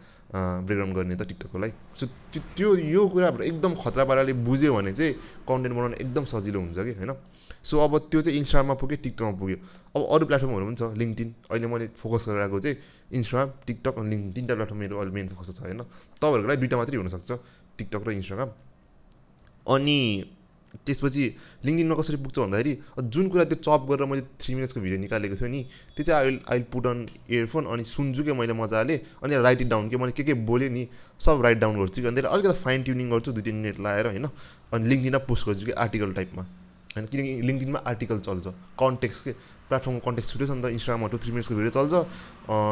ब्रेकडाउन गर्ने त टिकटकको लागि। सो त्यो यो कुराहरू एकदम खतरा पाराले बुझ्यो भने चाहिँ कन्टेन्ट बनाउन एकदम सजिलो हुन्छ कि होइन? सो अब त्यो चाहिँ इन्स्टाग्राममा पुग्यो टिकटकमा पुग्यो। अब अरू प्लेटफर्महरू पनि छ लिङ्कटिन अहिले मैले फोकस गरेर चाहिँ इन्स्टाग्राम टिकटक अनि लिङ्क तिनवटा प्लेटफर्म मेरो अहिले मेन फोकस छ होइन? तपाईँहरूको लागि दुइटा मात्रै हुनसक्छ। टिकटक र इन्स्टाग्राम। अनि त्यसपछि लिङ्कडिनमा कसरी पुग्छ भन्दाखेरि जुन कुरा त्यो चप गरेर मैले थ्री मिनट्सको भिडियो निकालेको थियो नि त्यो चाहिँ I I put on earphone अनि सुन्छु क्या मैले मजाले अनि राइट इट डाउन के मैले के के बोलेँ नि सब राइट डाउन गर्छु कि अन्त अलिकति फाइन ट्युनिङ गर्छु दुई तिन मिनट लाएर होइन? अनि लिङ्कडिनमा पोस्ट गर्छु कि आर्टिकल टाइपमा होइन? किनकि लिङ्कडिनमा आर्टिकल चल्छ। कन्टेक्स के प्लेटफर्मको कन्टेक्स छुट्टै छ नि त इन्स्टाग्राममा टु थ्री मिनट्सको भिडियो चल्छ।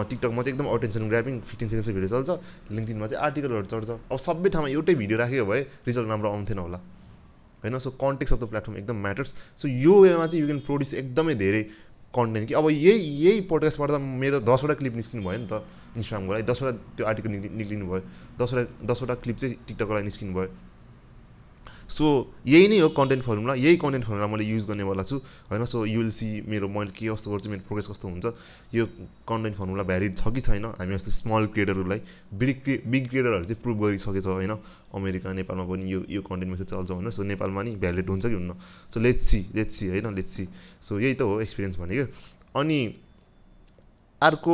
टिकटकमा चाहिँ एकदम अटेन्सन ग्राबिङ फिफ्टिन सेकेन्ड्सको भिडियो चल्छ। लिङ्कडिनमा चाहिँ आर्टिकलहरू चल्छ अब सबै ठाउँमा एउटै भिडियो राखेको भए रिजल्ट राम्रो आउँथेन होला। होइन? So context of the platform एकदम म्याटर्स सो यो वेमा चाहिँ यु क्यान प्रोड्युस एकदमै धेरै कन्टेन्ट कि अब यही यही पोडकास्टबाट त मेरो दसवटा क्लिप निस्किनु भयो नि त। इन्स्टाग्रामको लागि दसवटा त्यो आर्टिकल निक्लिनु भयो। दसवटा दसवटा क्लिप चाहिँ टिकटकको लागि निस्किनु भयो। सो यही नै हो कन्टेन्ट फर्मुला यही कन्टेन्ट फर्मुला मैले युज गर्नेवाला छु। होइन सो युल सी मेरो मैले के कस्तो गर्छु मेरो प्रोग्रेस कस्तो हुन्छ। यो कन्टेन्ट फर्मुला भ्यालिड छ कि छैन हामी जस्तो स्मल क्रिएटरहरूलाई बिग क्रिए बिग क्रिएटरहरू चाहिँ प्रुभ गरिसकेछ होइन। अमेरिका नेपालमा पनि यो यो कन्टेन्ट मेथड चल्छ भनेर। सो नेपालमा नि भ्यालिड हुन्छ कि हुन्न। So let's see let's see होइन लेट्स सी सो यही त हो एक्सपिरियन्स भनेको। अनि अर्को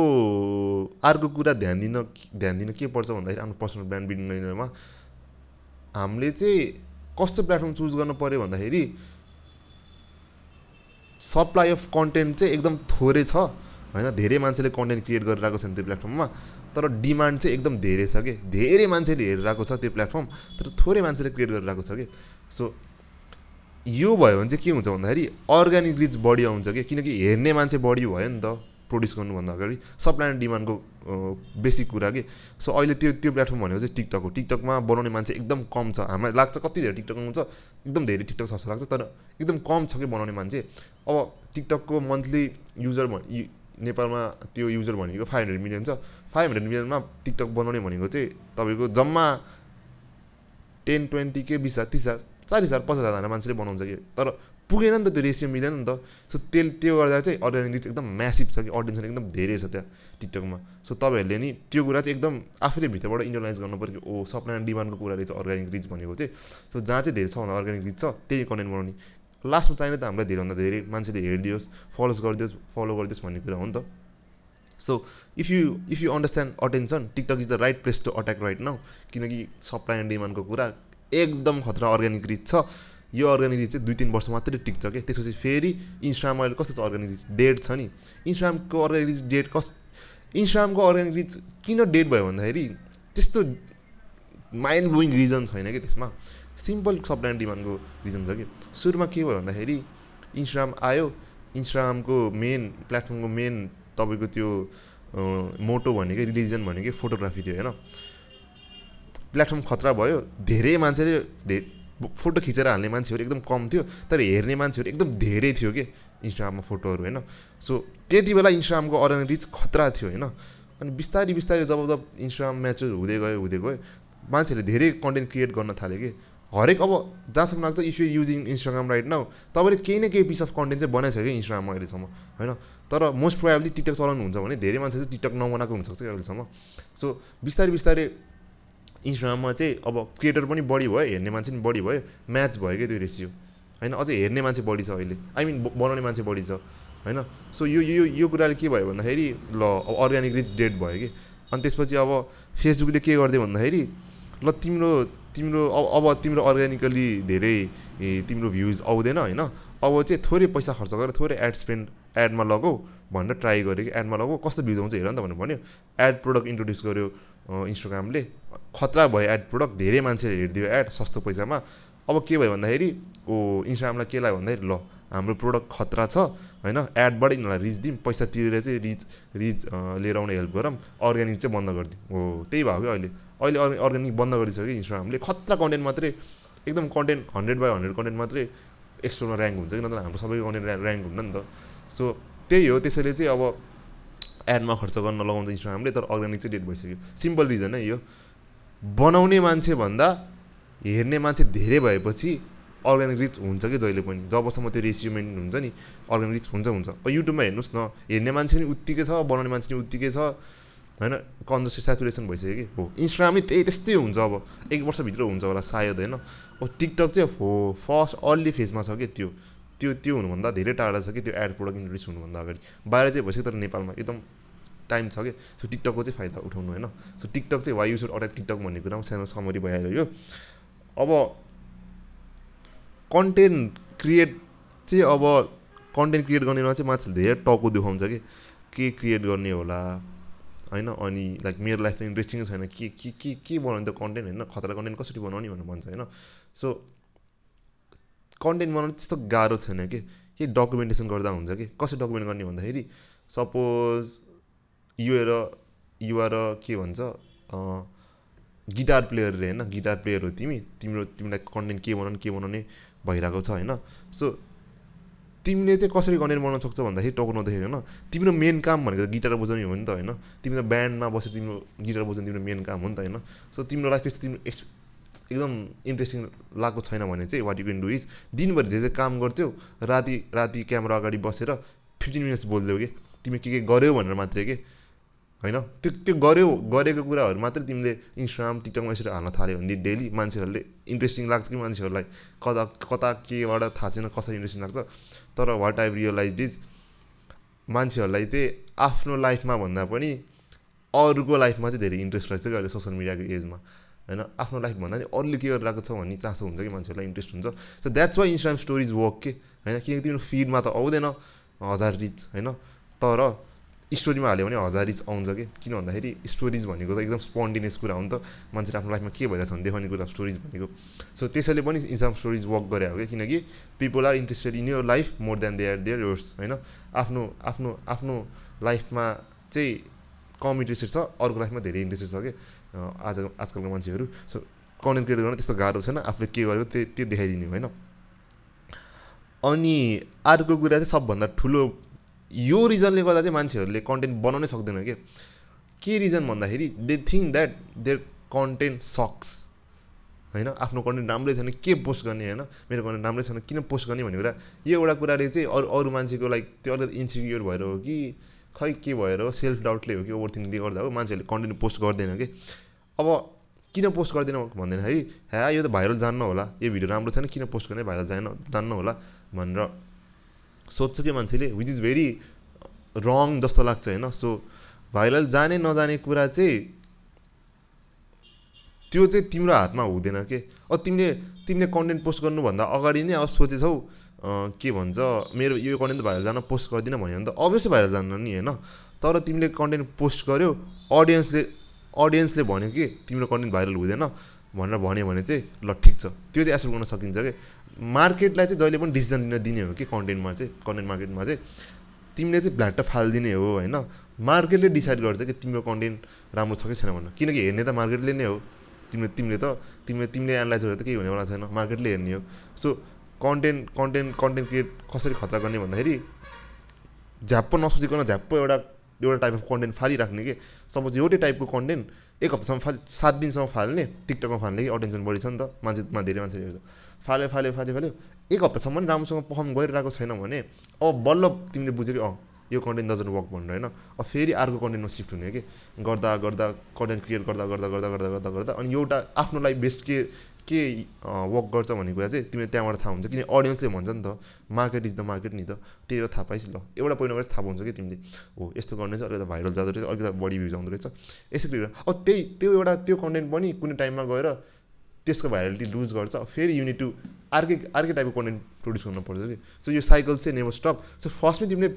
अर्को कुरा ध्यान दिन ध्यान दिन के पर्छ भन्दाखेरि आफ्नो पर्सनल ब्रान्ड बिल्डिङ हामीले चाहिँ कस्तो प्लेटफर्म चुज गर्नु पऱ्यो भन्दाखेरि सप्लाई अफ कन्टेन्ट चाहिँ एकदम थोरै छ होइन? धेरै मान्छेले कन्टेन्ट क्रिएट गरिरहेको छ त्यो प्लेटफर्ममा तर डिमान्ड चाहिँ एकदम धेरै छ कि? धेरै मान्छेले हेरिरहेको छ त्यो प्लेटफर्म तर थोरै मान्छेले क्रिएट गरिरहेको छ कि? सो यो भयो भने चाहिँ के हुन्छ भन्दाखेरि अर्ग्यानिक रिच बढी आउँछ कि? किनकि हेर्ने मान्छे बढी भयो नि त। प्रड्युस गर्नुभन्दा अगाडि सप्लाई एन्ड डिमान्डको बेसिक कुरा के? सो अहिले त्यो त्यो प्लेटफर्म भनेको चाहिँ टिकटक हो। टिकटकमा बनाउने मान्छे एकदम कम छ। हामीलाई लाग्छ कति धेरै टिकटक हुन्छ? एकदम धेरै टिकटक छ जस्तो लाग्छ तर एकदम कम छ कि बनाउने मान्छे। अब टिकटकको मन्थली युजर नेपालमा त्यो युजर भनेको फाइभ हन्ड्रेड मिलियन छ। फाइभ हन्ड्रेड मिलियनमा टिकटक बनाउने भनेको चाहिँ तपाईँको जम्मा टेन ट्वेन्टी के बिस हजार तिस हजार चालिस हजार पचास हजार मान्छेले बनाउँछ कि? तर पुगेन नि त त्यो रेसियो मिलेन नि त। सो त्यो त्यो गर्दा चाहिँ अर्ग्यानिक रिच एकदम म्यासिभ छ कि अडियन्स एकदम धेरै छ त्यहाँ टिकटकमा सो तपाईँहरूले नि त्यो कुरा चाहिँ एकदम आफूले भित्रबाट इन्टरलाइज गर्नु पऱ्यो कि ओ एन्ड डिमान्डको कुरा रहेछ अर्ग्यानिक रिच भनेको चाहिँ। सो जहाँ चाहिँ धेरै छ भन्दा अर्ग्यानिक रिच छ त्यही कन्टेन्ट बनाउने। लास्टमा चाहिने त हामीलाई धेरैभन्दा धेरै मान्छेले हेरिदियोस् फलोज गरिदियोस् फलो गरिदियोस् भन्ने कुरा हो नि त। So if you if you understand attention TikTok is the right place to attack right now किनकि सप्लाई एन्ड डिमान्डको कुरा एकदम खतरा अर्ग्यानिक रिच छ। यो अर्ग्यानिक रिच चाहिँ दुई तिन वर्ष मात्रै टिक्छ क्या। त्यसपछि फेरि इन्स्टाग्राम अहिले कस्तो छ अर्ग्यानिक रिच डेड छ नि? इन्स्टाग्रामको अर्ग्यानिक रिच डेड कस इन्स्टाग्रामको अर्ग्यानिक रिच किन डेड भयो भन्दाखेरि त्यस्तो माइन्ड ब्लोइङ रिजन छैन कि त्यसमा। सिम्पल सप्लाई एन्ड डिमान्डको रिजन छ कि। सुरुमा के भयो भन्दाखेरि इन्स्टाग्राम आयो। इन्स्टाग्रामको मेन प्लेटफर्मको मेन तपाईँको त्यो मोटो भनेकै रिलिजन भनेकै फोटोग्राफी थियो होइन। प्लेटफर्म खतरा भयो। धेरै मान्छेले धेरै फोटो खिचेर हाल्ने मान्छेहरू एकदम कम थियो तर हेर्ने मान्छेहरू एकदम धेरै थियो कि इन्स्टाग्राममा फोटोहरू होइन? सो त्यति बेला इन्स्टाग्रामको अर्ग्यानिक रिच खतरा थियो होइन? अनि बिस्तारै बिस्तारै जब जब इन्स्टाग्राम म्याचहरू हुँदै गयो हुँदै गयो मान्छेहरूले धेरै कन्टेन्ट क्रिएट गर्न थाल्यो कि? हरेक अब जहाँसम्म लाग्छ if you using Instagram right now तपाईँले केही न केही पिस अफ कन्टेन्ट चाहिँ बनाइछ कि इन्स्टाग्राममा अहिलेसम्म होइन? तर मोस्ट प्रोभाब्ली टिकटक चलाउनु हुन्छ भने धेरै मान्छे चाहिँ टिकटक नबनाएको हुनसक्छ कि अहिलेसम्म? सो बिस्तारै बिस्तारै इन्स्टाग्राममा चाहिँ अब क्रिएटर पनि बढी भयो हेर्ने मान्छे पनि बढी भयो म्याच भयो क्या त्यो रेसियो। होइन अझै हेर्ने मान्छे बढी छ अहिले। आई मिन बनाउने मान्छे बढी छ। होइन? सो यो यो यो कुराले के भयो भन्दाखेरि ल अब अर्ग्यानिक रिच डेट भयो कि। अनि त्यसपछि अब फेसबुकले के गरिदियो भन्दाखेरि ल तिम्रो तिम्रो अब अब तिम्रो अर्ग्यानिकली धेरै तिम्रो भ्युज आउँदैन होइन? अब चाहिँ थोरै पैसा खर्च गरेर थोरै एड स्पेन्ड एडमा लगाऊ भनेर ट्राई गरेँ कि। एडमा लगाऊ कस्तो भ्युज आउँछ हेर नि त भनेर भन्यो एड प्रोडक्ट इन्ट्रोड्युस गर्यो इन्स्टाग्रामले खतरा भयो एड प्रोडक्ट धेरै मान्छेले हेरिदियो एड सस्तो पैसामा। अब के भयो भन्दाखेरि ओ इन्स्टाग्रामलाई के लाग्यो भन्दाखेरि ल हाम्रो प्रोडक्ट खतरा छ होइन? एडबाट यिनीहरूलाई रिच दिउँ पैसा तिरेर चाहिँ रिच रिच लिएर आउने हेल्प गरौँ। अर्ग्यानिक चाहिँ बन्द गरिदिउँ हो त्यही भयो कि अहिले। अहिले अर्ग्यानिक बन्द गरिसक्यो इन्स्टाग्रामले खतरा कन्टेन्ट मात्रै एकदम content hundred by hundred content मात्रै एक्सप्लोरमा ऱ्याङ्क हुन्छ कि नत्र? हाम्रो सबैको कन्टेन्ट ऱ्याङ्क हुन्न नि त। सो त्यही हो। त्यसैले चाहिँ अब एडमा खर्च गर्न लगाउँछ इन्स्टाग्रामले तर अर्ग्यानिक चाहिँ डेट भइसक्यो। सिम्पल रिजन है यो। बनाउने मान्छे भन्दा हेर्ने मान्छे धेरै भएपछि अर्ग्यानिक रिच हुन्छ कि जहिले पनि। जबसम्म त्यो रेसियो हुन्छ नि अर्ग्यानिक रिच हुन्छ हुन्छ। युट्युबमा हेर्नुहोस् न हेर्ने मान्छे पनि उत्तिकै छ बनाउने मान्छे पनि उत्तिकै छ होइन? कन्जस्ट सेचुरेसन भइसक्यो कि। हो इन्स्टाग्रामै त्यही त्यस्तै हुन्छ अब। एक वर्षभित्र हुन्छ होला सायद होइन? अब टिकटक चाहिँ हो फर्स्ट अर्ली फेजमा छ कि त्यो। त्यो त्यो हुनुभन्दा धेरै टाढा छ कि त्यो एड प्रोडक्ट इन्ट्रोड्युस हुनुभन्दा अगाडि। बाहिर चाहिँ भइसक्यो तर नेपालमा एकदम टाइम छ कि? सो टिकटकको चाहिँ फाइदा उठाउनु होइन। सो टिकटक चाहिँ वाइ युज अट्याक टिकटक भन्ने कुरा सानो समरी भइहाल्यो। यो अब कन्टेन्ट क्रिएट चाहिँ अब कन्टेन्ट क्रिएट गर्नेमा चाहिँ मान्छेले धेरै टाउको देखाउँछ कि? के क्रिएट गर्ने होला? होइन? अनि लाइक मेरो लाइफमा इन्ट्रेस्टिङ छैन। के के के के बनाउने त कन्टेन्ट होइन? खतरा कन्टेन्ट कसरी बनाउने भनेर भन्छ होइन? सो कन्टेन्ट बनाउनु त्यस्तो गाह्रो छैन कि? के डकुमेन्टेसन गर्दा हुन्छ कि? कसरी डकुमेन्ट गर्ने भन्दाखेरि सपोज युएर युवा र के भन्छ? गिटार प्लेयर रे होइन गिटार प्लेयर हो तिमी। तिम्रो तिमीलाई कन्टेन्ट के बनाउने के बनाउने भइरहेको छ होइन? सो तिमीले चाहिँ कसरी कन्टेन्ट बनाउन सक्छौ भन्दाखेरि टोक्नु देखेको होइन? तिम्रो मेन काम भनेको गिटार बजाउने हो नि त होइन? तिम्रो ब्यान्डमा बसेर तिम्रो गिटार बजाउने तिम्रो मेन काम हो नि त होइन? सो तिम्रो लाइफ त्यस्तो तिम्रो एक्स एकदम इन्ट्रेस्टिङ लागेको छैन भने चाहिँ what you can do is दिनभरि जे जे काम गर्थ्यौ राति राति क्यामेरा अगाडि बसेर फिफ्टिन मिनट्स बोलिदेऊ कि? तिमी के के गऱ्यौ भनेर मात्रै के? होइन? त्यो त्यो गऱ्यौ गरेको कुराहरू मात्रै तिमीले इन्स्टाग्राम टिकटकमा यसरी हाल्न थाल्यो भने डेली मान्छेहरूले इन्ट्रेस्टिङ लाग्छ कि मान्छेहरूलाई? कता कता केबाट थाहा छैन कसरी इन्ट्रेस्टिङ लाग्छ? तर वाट आई रियलाइज इज मान्छेहरूलाई चाहिँ आफ्नो लाइफमा भन्दा पनि अरूको लाइफमा चाहिँ धेरै इन्ट्रेस्ट रहेछ कि अहिले सोसियल मिडियाको एजमा। होइन? आफ्नो लाइफ भन्दा पनि अरूले के गरिरहेको छ भन्ने चासो हुन्छ कि मान्छेहरूलाई इन्ट्रेस्ट हुन्छ। So that's why Instagram stories work के? होइन? किनकि तिम्रो फिडमा त आउँदैन हजार रिच होइन? तर स्टोरीमा हाल्यो भने हजार रिच आउँछ कि? किन भन्दाखेरि स्टोरिज भनेको त एकदम स्पन्डिनियस कुरा हो नि त। मान्छेले आफ्नो लाइफमा के भइरहेछ भने देखाउने कुरा स्टोरिज भनेको। सो त्यसैले पनि इन्स्टाग्राम स्टोरिज वर्क गरे हो कि किनकि people are interested in your life more than they are their yours होइन? आफ्नो आफ्नो आफ्नो लाइफमा चाहिँ कम इन्ट्रेस्टेड छ अर्को लाइफमा धेरै इन्ट्रेस्टेड छ कि आज आजकलको मान्छेहरू। सो कन्टेन्ट क्रिएट गर्न त्यस्तो गाह्रो छैन। आफूले के गरेको त्यो त्यो देखाइदिने होइन? अनि अर्को कुरा चाहिँ सबभन्दा ठुलो यो रिजनले गर्दा चाहिँ मान्छेहरूले कन्टेन्ट बनाउनै सक्दैन क्या के रिजन भन्दाखेरि they think that their content sucks होइन? आफ्नो कन्टेन्ट राम्रै छैन के पोस्ट गर्ने होइन? मेरो कन्टेन्ट राम्रै छैन किन पोस्ट गर्ने भन्ने कुरा। यो एउटा कुराले चाहिँ अरू अरू मान्छेको लाइक त्यो अलिकति इन्सिक्योर भएर हो कि खै के भएर हो? सेल्फ डाउटले हो कि ओभर थिङ्कले गर्दा हो? मान्छेहरूले कन्टेन्ट पोस्ट गर्दैन कि? अब किन पोस्ट गर्दैन भन्दाखेरि ह्या यो त भाइरल जान्न होला। यो भिडियो राम्रो छैन किन पोस्ट गर्ने? भाइरल जान जान्न होला भनेर सोध्छ कि मान्छेले विच इज भेरी रङ जस्तो लाग्छ होइन? सो भाइरल जाने नजाने कुरा चाहिँ त्यो चाहिँ तिम्रो हातमा हुँदैन के? अब तिमीले तिमीले कन्टेन्ट पोस्ट गर्नुभन्दा अगाडि नै अब सोचेछौ के भन्छ मेरो यो कन्टेन्ट भाइरल जान पोस्ट गर्दिनँ भन्यो भने त अभियसली भाइरल जान्न नि होइन? तर तिमीले कन्टेन्ट पोस्ट गर्यो अडियन्सले अडियन्सले भन्यो कि तिम्रो कन्टेन्ट भाइरल हुँदैन। भनेर भन्यो भने चाहिँ ल ठिक छ। त्यो चाहिँ एसेप्ट गर्न सकिन्छ कि? मार्केटलाई चाहिँ जहिले पनि डिसिजन लिन दिने हो कि कन्टेन्टमा चाहिँ कन्टेन्ट मार्केटमा चाहिँ। तिमीले चाहिँ भ्ल्याट फालिदिने हो होइन? मार्केटले डिसाइड गर्छ कि तिम्रो कन्टेन्ट राम्रो छ कि छैन भनेर। किनकि हेर्ने त मार्केटले नै हो। तिमीले तिमीले त तिमीले तिमीले एनालाइज गरेर त केही हुनेवाला छैन। मार्केटले हेर्ने हो। So content content content create कसरी खतरा गर्ने भन्दाखेरि झ्याप्प नसोचिकन झ्याप्प एउटा एउटा टाइप अफ कन्टेन्ट फालिराख्ने कि? सपोज एउटै टाइपको कन्टेन्ट एक हप्तासम्म फाल सात दिनसम्म फाल्ने टिकटकमा फाल्ने कि अटेन्सन बढी छ नि त मान्छेमा धेरै मान्छेले हेर्छ। फाल्यो फाल्यो फाल्यो फाल्यो। एक हप्तासम्म पनि राम्रोसँग पर्फर्म गरिरहेको छैन भने अब बल्ल तिमीले बुझ्यो कि अँ यो कन्टेन्ट डजन वर्क भनेर होइन? अब फेरि अर्को कन्टेन्टमा सिफ्ट हुने कि? गर्दा गर्दा कन्टेन्ट क्रिएट गर्दा गर्दा गर्दा गर्दा गर्दा गर्दा अनि एउटा आफ्नो लागि बेस्ट के के वर्क गर्छ भन्ने कुरा चाहिँ तिमीले त्यहाँबाट थाहा हुन्छ। किन अडियन्सले भन्छ नि त मार्केट इज द मार्केट नि त। त्यही भएर थाहा पाइस् ल एउटा पोइन्टमा चाहिँ थाहा पाउँछ कि तिमीले? हो यस्तो गर्ने चाहिँ अलिकति भाइरल जाँदो रहेछ अलिकति बढी भ्युज आउँदो रहेछ। यसै गरेर अब त्यही त्यो एउटा त्यो कन्टेन्ट पनि कुनै टाइममा गएर त्यसको भाइरलिटी लुज गर्छ। फेरि युनिट टु अर्कै अर्कै टाइपको कन्टेन्ट प्रड्युस गर्नुपर्छ कि। सो यो साइकल चाहिँ नेभर स्टप सो फर्स्टमै तिमीले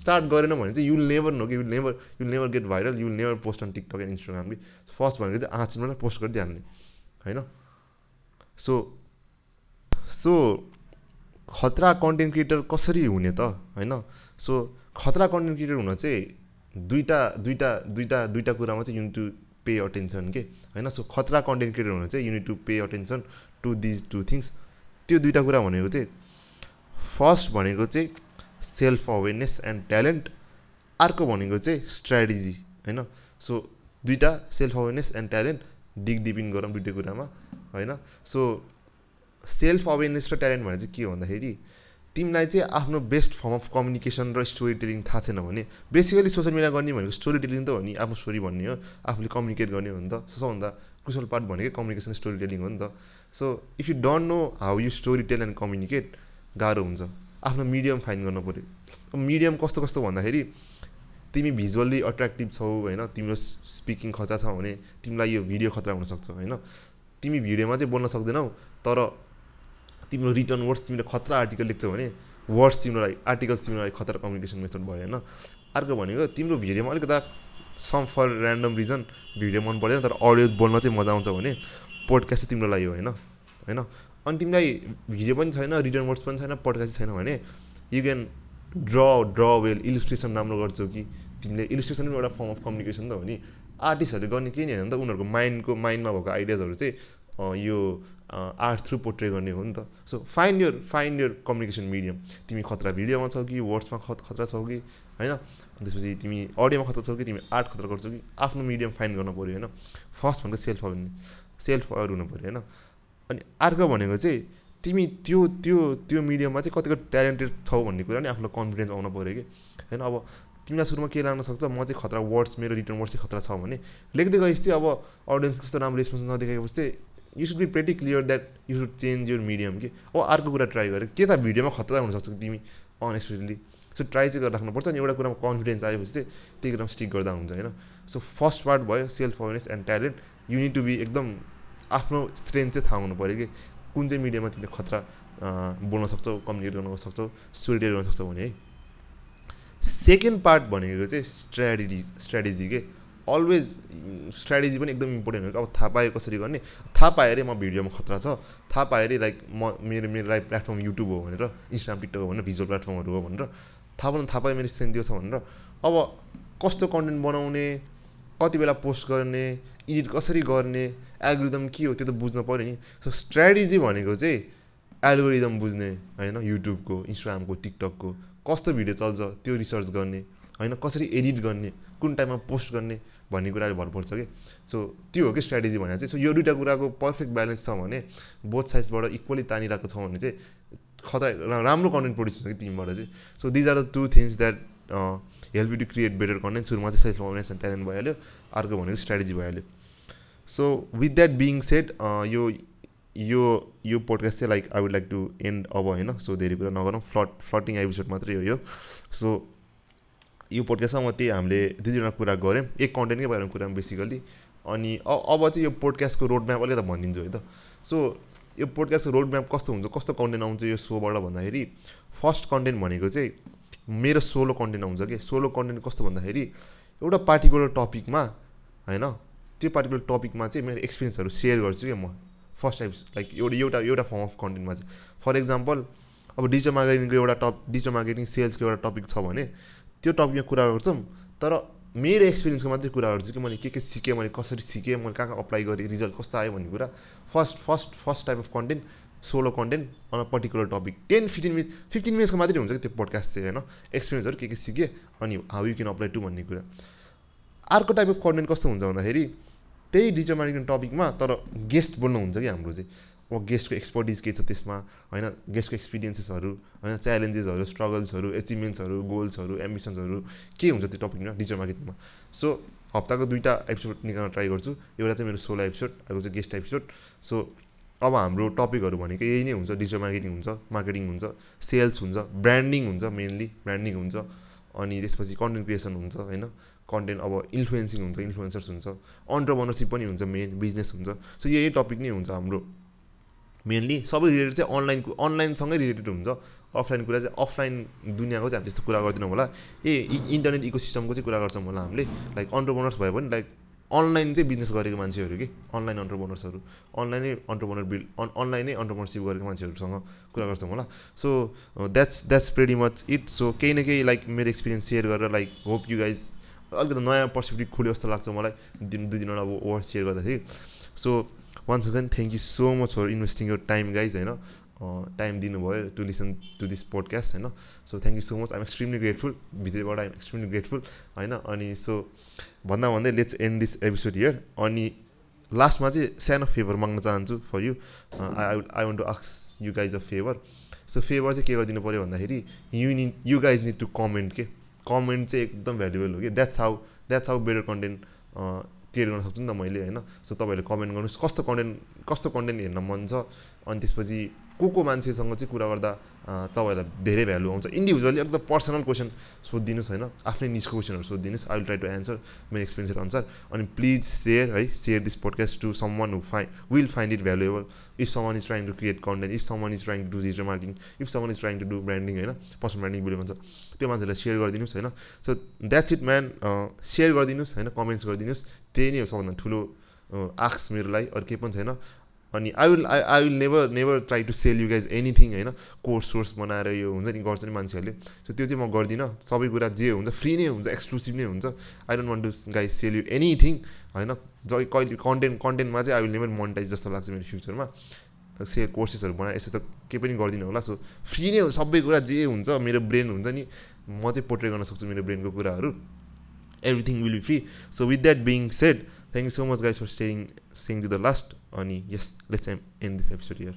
स्टार्ट गरेन भने चाहिँ युल नेभर नो कि you'll never you'll never get viral you'll never post on TikTok and Instagram कि। फर्स्ट भनेको चाहिँ आँचमा पोस्ट गरिदिइहाल्ने। होइन? सो सो खतरा कन्टेन्ट क्रिएटर कसरी हुने त होइन? सो खतरा कन्टेन्ट क्रिएटर हुन चाहिँ दुईवटा दुईवटा दुईवटा दुईवटा कुरामा चाहिँ युनिट टु पे अटेन्सन के होइन? सो खतरा कन्टेन्ट क्रिएटर हुन चाहिँ you need to pay attention to these two things त्यो दुइटा कुरा भनेको चाहिँ फर्स्ट भनेको चाहिँ सेल्फ अवेरनेस एन्ड ट्यालेन्ट अर्को भनेको चाहिँ स्ट्राटेजी होइन? सो दुइटा self awareness and talent dig deepen गरौँ दुइटै कुरामा। होइन? सो सेल्फ अवेरनेस र ट्यालेन्ट भने चाहिँ के हो भन्दाखेरि तिमीलाई चाहिँ आफ्नो बेस्ट फर्म अफ कम्युनिकेसन र स्टोरी टेलिङ थाहा छैन भने बेसिकली सोसियल मिडिया गर्ने भनेको स्टोरी टेलिङ त हो नि आफ्नो स्टोरी भन्ने हो आफूले कम्युनिकेट गर्ने हो नि त। सबभन्दा क्रुसल पार्ट भनेकै कम्युनिकेसन स्टोरी टेलिङ हो नि त। So if you don't know how you story tell and communicate गाह्रो हुन्छ। आफ्नो मिडियम फाइन गर्नु पऱ्यो। मिडियम कस्तो कस्तो भन्दाखेरि तिमी भिजुअल्ली अट्र्याक्टिभ छौ होइन? तिम्रो स्पिकिङ खतरा छ भने तिमीलाई यो भिडियो खतरा हुनसक्छ होइन? तिमी भिडियोमा चाहिँ बोल्न सक्दैनौ तर तिम्रो रिटर्न वर्ड्स तिमीले खतरा आर्टिकल लेख्छौ भने वर्ड्स तिम्रो लागि आर्टिकल्स तिम्रो लागि खतरा कम्युनिकेसन मेथड भयो होइन अर्को भनेको तिम्रो भिडियोमा अलिकता some for random reason video मन पर्दैन तर अडियो बोल्न चाहिँ मजा आउँछ भने पोडकास्ट चाहिँ तिम्रो लागि हो होइन होइन अनि तिमीलाई भिडियो पनि छैन रिटर्न वर्ड्स पनि छैन पोडकास्ट छैन भने you can draw draw well illustration राम्रो गर्छौ कि। तिमीले इलिस्ट्रेसन पनि एउटा फर्म अफ कम्युनिकेसन त हो नि। आर्टिस्टहरूले गर्ने होइन नि त उनीहरूको माइन्डको माइन्डमा भएको आइडियाजहरू चाहिँ यो आर्ट थ्रु पोर्ट्रे गर्ने हो नि त। So find your find your communication medium तिमी खतरा भिडियोमा छौ कि वर्ड्समा खत खतरा छौ कि होइन? त्यसपछि तिमी अडियोमा खतरा छौ कि तिमी आर्ट खतरा गर्छौ कि आफ्नो मिडियम फाइन्ड गर्नु पऱ्यो होइन? फर्स्ट भनेको सेल्फ अवेर सेल्फ अवेर हुनु पऱ्यो होइन? अनि अर्को भनेको चाहिँ तिमी त्यो त्यो त्यो मिडियममा चाहिँ कतिको ट्यालेन्टेड छौ भन्ने कुरा नि आफूलाई कन्फिडेन्स आउनु पऱ्यो कि होइन? अब तिमीलाई सुरुमा के लाग्न सक्छ? म चाहिँ खतरा वर्ड्स मेरो रिटर्न वर्ड्स चाहिँ खतरा छ भने लेख्दै गएपछि अब अडियन्स कस्तो राम्रो रेस्पोन्स नदेखाएपछि चाहिँ you should be pretty clear that you should change your medium कि अब अर्को कुरा ट्राई गरेँ। के त भिडियोमा खतरा हुनसक्छ तिमी? अनएक्सपेक्टेडली सो ट्राई चाहिँ गरेर राख्नुपर्छ अनि एउटा कुरामा कन्फिडेन्स आएपछि चाहिँ त्यही कुरामा स्टिक गर्दा हुन्छ होइन? सो फर्स्ट पार्ट भयो self awareness and talent you need to be एकदम आफ्नो स्ट्रेन्थ चाहिँ थाहा हुनु पऱ्यो कि? कुन चाहिँ मिडियामा तिमीले खतरा बोल्न सक्छौ कम्युनिकेट गर्न सक्छौ स्टोरी टेल गर्न सक्छौ भने है? सेकेन्ड पार्ट भनेको चाहिँ स्ट्राटेजी स्ट्राटेजी के? अलवेज स्ट्राटेजी पनि एकदम इम्पोर्टेन्ट हो। कि अब थाहा पायो कसरी गर्ने? थाहा पाएँ अरे म भिडियोमा खतरा छ। थाहा पाएँ अरे लाइक म मेरो मेरो लाइभ प्लेटफर्म युट्युब हो भनेर इन्स्टाग्राम टिकटक हो भनेर भिजुअल प्लेटफर्महरू हो भनेर थाहा पाउनु थाहा पायो मेरो स्ट्रेन्थ त्यो छ भनेर। अब कस्तो कन्टेन्ट बनाउने कति बेला पोस्ट गर्ने एडिट कसरी गर्ने एल्गोरिदम के हो त्यो त बुझ्नु पऱ्यो नि। सो स्ट्राटेजी भनेको चाहिँ एल्गोरिदम बुझ्ने होइन युट्युबको इन्स्टाग्रामको टिकटकको कस्तो भिडियो चल्छ त्यो रिसर्च गर्ने। होइन कसरी एडिट गर्ने कुन टाइममा पोस्ट गर्ने भन्ने कुराले भर पर्छ कि? सो त्यो हो कि स्ट्राटेजी भने चाहिँ सो यो दुइटा कुराको पर्फेक्ट ब्यालेन्स छ भने बोथ साइड्सबाट इक्वली तानिरहेको छ भने चाहिँ खतरा राम्रो कन्टेन्ट प्रड्युस हुन्छ कि टिमबाट चाहिँ। So these are the two things that help you to create better content सुरुमा चाहिँ सेल्फ अवेरनेस एन्ड ट्यालेन्ट भइहाल्यो अर्को भनेको स्ट्राटेजी भइहाल्यो। So with that being said यो यो यो पोडकास्ट चाहिँ like I would like to end अब होइन? सो धेरै कुरा नगरौँ फ्लट फ्लटिङ एपिसोड मात्रै हो यो। सो यो पोडकास्टमा त्यही हामीले दुई दुईवटा कुरा गऱ्यौँ। एक कन्टेन्टकै बारेमा कुरा बेसिकली अनि अब चाहिँ यो पोडकास्टको रोड म्याप अलिकति भनिदिन्छु है त। सो यो पोडकास्टको रोड म्याप कस्तो हुन्छ कस्तो कन्टेन्ट आउँछ यो सोबाट भन्दाखेरि फर्स्ट कन्टेन्ट भनेको चाहिँ मेरो सोलो कन्टेन्ट आउँछ कि? सोलो कन्टेन्ट कस्तो भन्दाखेरि एउटा पार्टिकुलर टपिकमा होइन त्यो पार्टिकुलर टपिकमा चाहिँ मेरो एक्सपिरियन्सहरू सेयर गर्छु क्या म। फर्स्ट टाइम लाइक एउटा एउटा एउटा फर्म अफ कन्टेन्टमा चाहिँ। फर इक्जाम्पल अब डिजिटल मार्केटिङको एउटा टप डिजिटल मार्केटिङ सेल्सको एउटा टपिक छ भने त्यो टपिकमा कुरा गर्छौँ तर मेरो एक्सपिरियन्सको मात्रै कुरा गर्छु कि मैले के के सिकेँ मैले कसरी सिकेँ मैले कहाँ कहाँ अप्लाई गरेँ रिजल्ट कस्तो आयो भन्ने कुरा first first first type of content solo content on a particular topic ten fifteen minute fifteen मिनट्सको मात्रै हुन्छ कि त्यो पोडकास्ट चाहिँ होइन? एक्सपिरियन्सहरू के के सिकेँ अनि how you can apply to भन्ने कुरा। अर्को टाइप अफ कन्टेन्ट कस्तो हुन्छ भन्दाखेरि त्यही डिजिटल मार्केटिङ टपिकमा तर गेस्ट बोल्नुहुन्छ कि हाम्रो चाहिँ। अब गेस्टको एक्सपर्टिज के छ त्यसमा होइन? गेस्टको एक्सपिरियन्सेसहरू होइन? च्यालेन्जेसहरू स्ट्रगल्सहरू एचिभमेन्ट्सहरू गोल्सहरू एम्बिसन्सहरू के हुन्छ त्यो टपिकमा डिजिटल मार्केटिङमा सो हप्ताको दुईवटा एपिसोड निकाल्न ट्राई गर्छु। एउटा चाहिँ मेरो सोलो एपिसोड अर्को चाहिँ गेस्ट एपिसोड सो अब हाम्रो टपिकहरू भनेको यही नै हुन्छ। डिजिटल मार्केटिङ हुन्छ मार्केटिङ हुन्छ सेल्स हुन्छ ब्रान्डिङ हुन्छ मेनली ब्रान्डिङ हुन्छ। अनि त्यसपछि कन्टेन्ट क्रिएसन हुन्छ होइन? कन्टेन्ट अब इन्फ्लुएन्सिङ हुन्छ इन्फ्लुएन्सर्स हुन्छ। अन्टरप्रोनरसिप पनि हुन्छ मेन बिजनेस हुन्छ। सो यही टपिक नै हुन्छ हाम्रो। मेनली सबै रिलेटेड चाहिँ अनलाइनको अनलाइनसँगै रिलेटेड हुन्छ। अफलाइन कुरा चाहिँ अफलाइन दुनियाँको चाहिँ हामी त्यस्तो कुरा गर्दैनौँ होला। ए इन्टरनेट इको सिस्टमको चाहिँ कुरा गर्छौँ होला हामीले। लाइक अन्टरप्रोनर्स भयो भने लाइक अनलाइन चाहिँ बिजनेस गरेको मान्छेहरू कि? अनलाइन अन्टरप्रोनर्सहरू अनलाइनै अन्टरप्रोनर बिल्ड अन अनलाइनै अन्टरप्रोनरसिप गरेको मान्छेहरूसँग कुरा गर्छौँ होला। So that's that's pretty much it so केही न केही लाइक मेरो एक्सपिरियन्स सेयर गरेर लाइक होप यु गाइज अलिकति नयाँ पर्सपेक्टिभ खुल्यो जस्तो लाग्छ मलाई। दुई दिनवटा वर्ड सेयर गर्दाखेरि। So once again thank you so much for investing your time guys होइन टाइम दिनुभयो to listen to this podcast होइन so thank you so much I'm extremely grateful भित्रबाट आइम एक्सट्रिमली ग्रेटफुल होइन अनि so भन्दा भन्दै let's end this episode here अनि लास्टमा चाहिँ सानो फेभर माग्न चाहन्छु for you I I want to आक्स you guys a favour so favour चाहिँ के गरिदिनु पऱ्यो भन्दाखेरि यु नि you guys need to comment के कमेन्ट चाहिँ एकदम भ्यालुएबल हो कि that's how that's how better content create गर्न सक्छु नि त मैले होइन? सो तपाईँहरूले कमेन्ट गर्नुहोस्। कस्तो कन्टेन्ट कस्तो कन्टेन्ट हेर्न मन छ? अनि त्यसपछि को को मान्छेसँग चाहिँ कुरा गर्दा तपाईँहरूलाई धेरै भ्यालु आउँछ? इन्डिभिजुअली एकदम पर्सनल क्वेसन सोधिदिनुहोस् होइन? आफ्नै निजको क्वेसनहरू सोधिदिनुहोस्। I will try to answer मेरो एक्सपिरियन्सहरू अनुसार अनि प्लिज सेयर है? Share this podcast to someone who fine will find it valuable if some is trying to create content if some is trying to do digital marketing if some is trying to do branding होइन? Personal branding building भन्छ। त्यो मान्छेलाई share गरिदिनुहोस् होइन? So that's it man share गरिदिनुहोस् होइन? Comments गरिदिनुहोस्। त्यही नै हो सबभन्दा ठुलो आक्स मेरो लागि अरू केही पनि छैन। अनि I will I I will never never try to sell you guys anything होइन? कोर्स सोर्स बनाएर यो हुन्छ नि गर्छ नि मान्छेहरूले। सो त्यो चाहिँ म गर्दिनँ। सबै कुरा जे हुन्छ फ्री नै हुन्छ एक्सक्लुसिभ नै हुन्छ। I don't want to guys sell you anything होइन? ज कहिले कन्टेन्ट कन्टेन्टमा चाहिँ आई विल नेभर मोनिटाइज जस्तो लाग्छ मेरो फ्युचरमा सेल कोर्सेसहरू बनाएर यसो त केही पनि गर्दिनँ होला। सो फ्री नै सबै कुरा जे हुन्छ मेरो ब्रेन हुन्छ नि। म चाहिँ पोर्ट्रे गर्न सक्छु मेरो ब्रेनको कुराहरू। everything will be free. So with that being said thank you so much guys for staying staying to the last. Only yes let's end this episode here.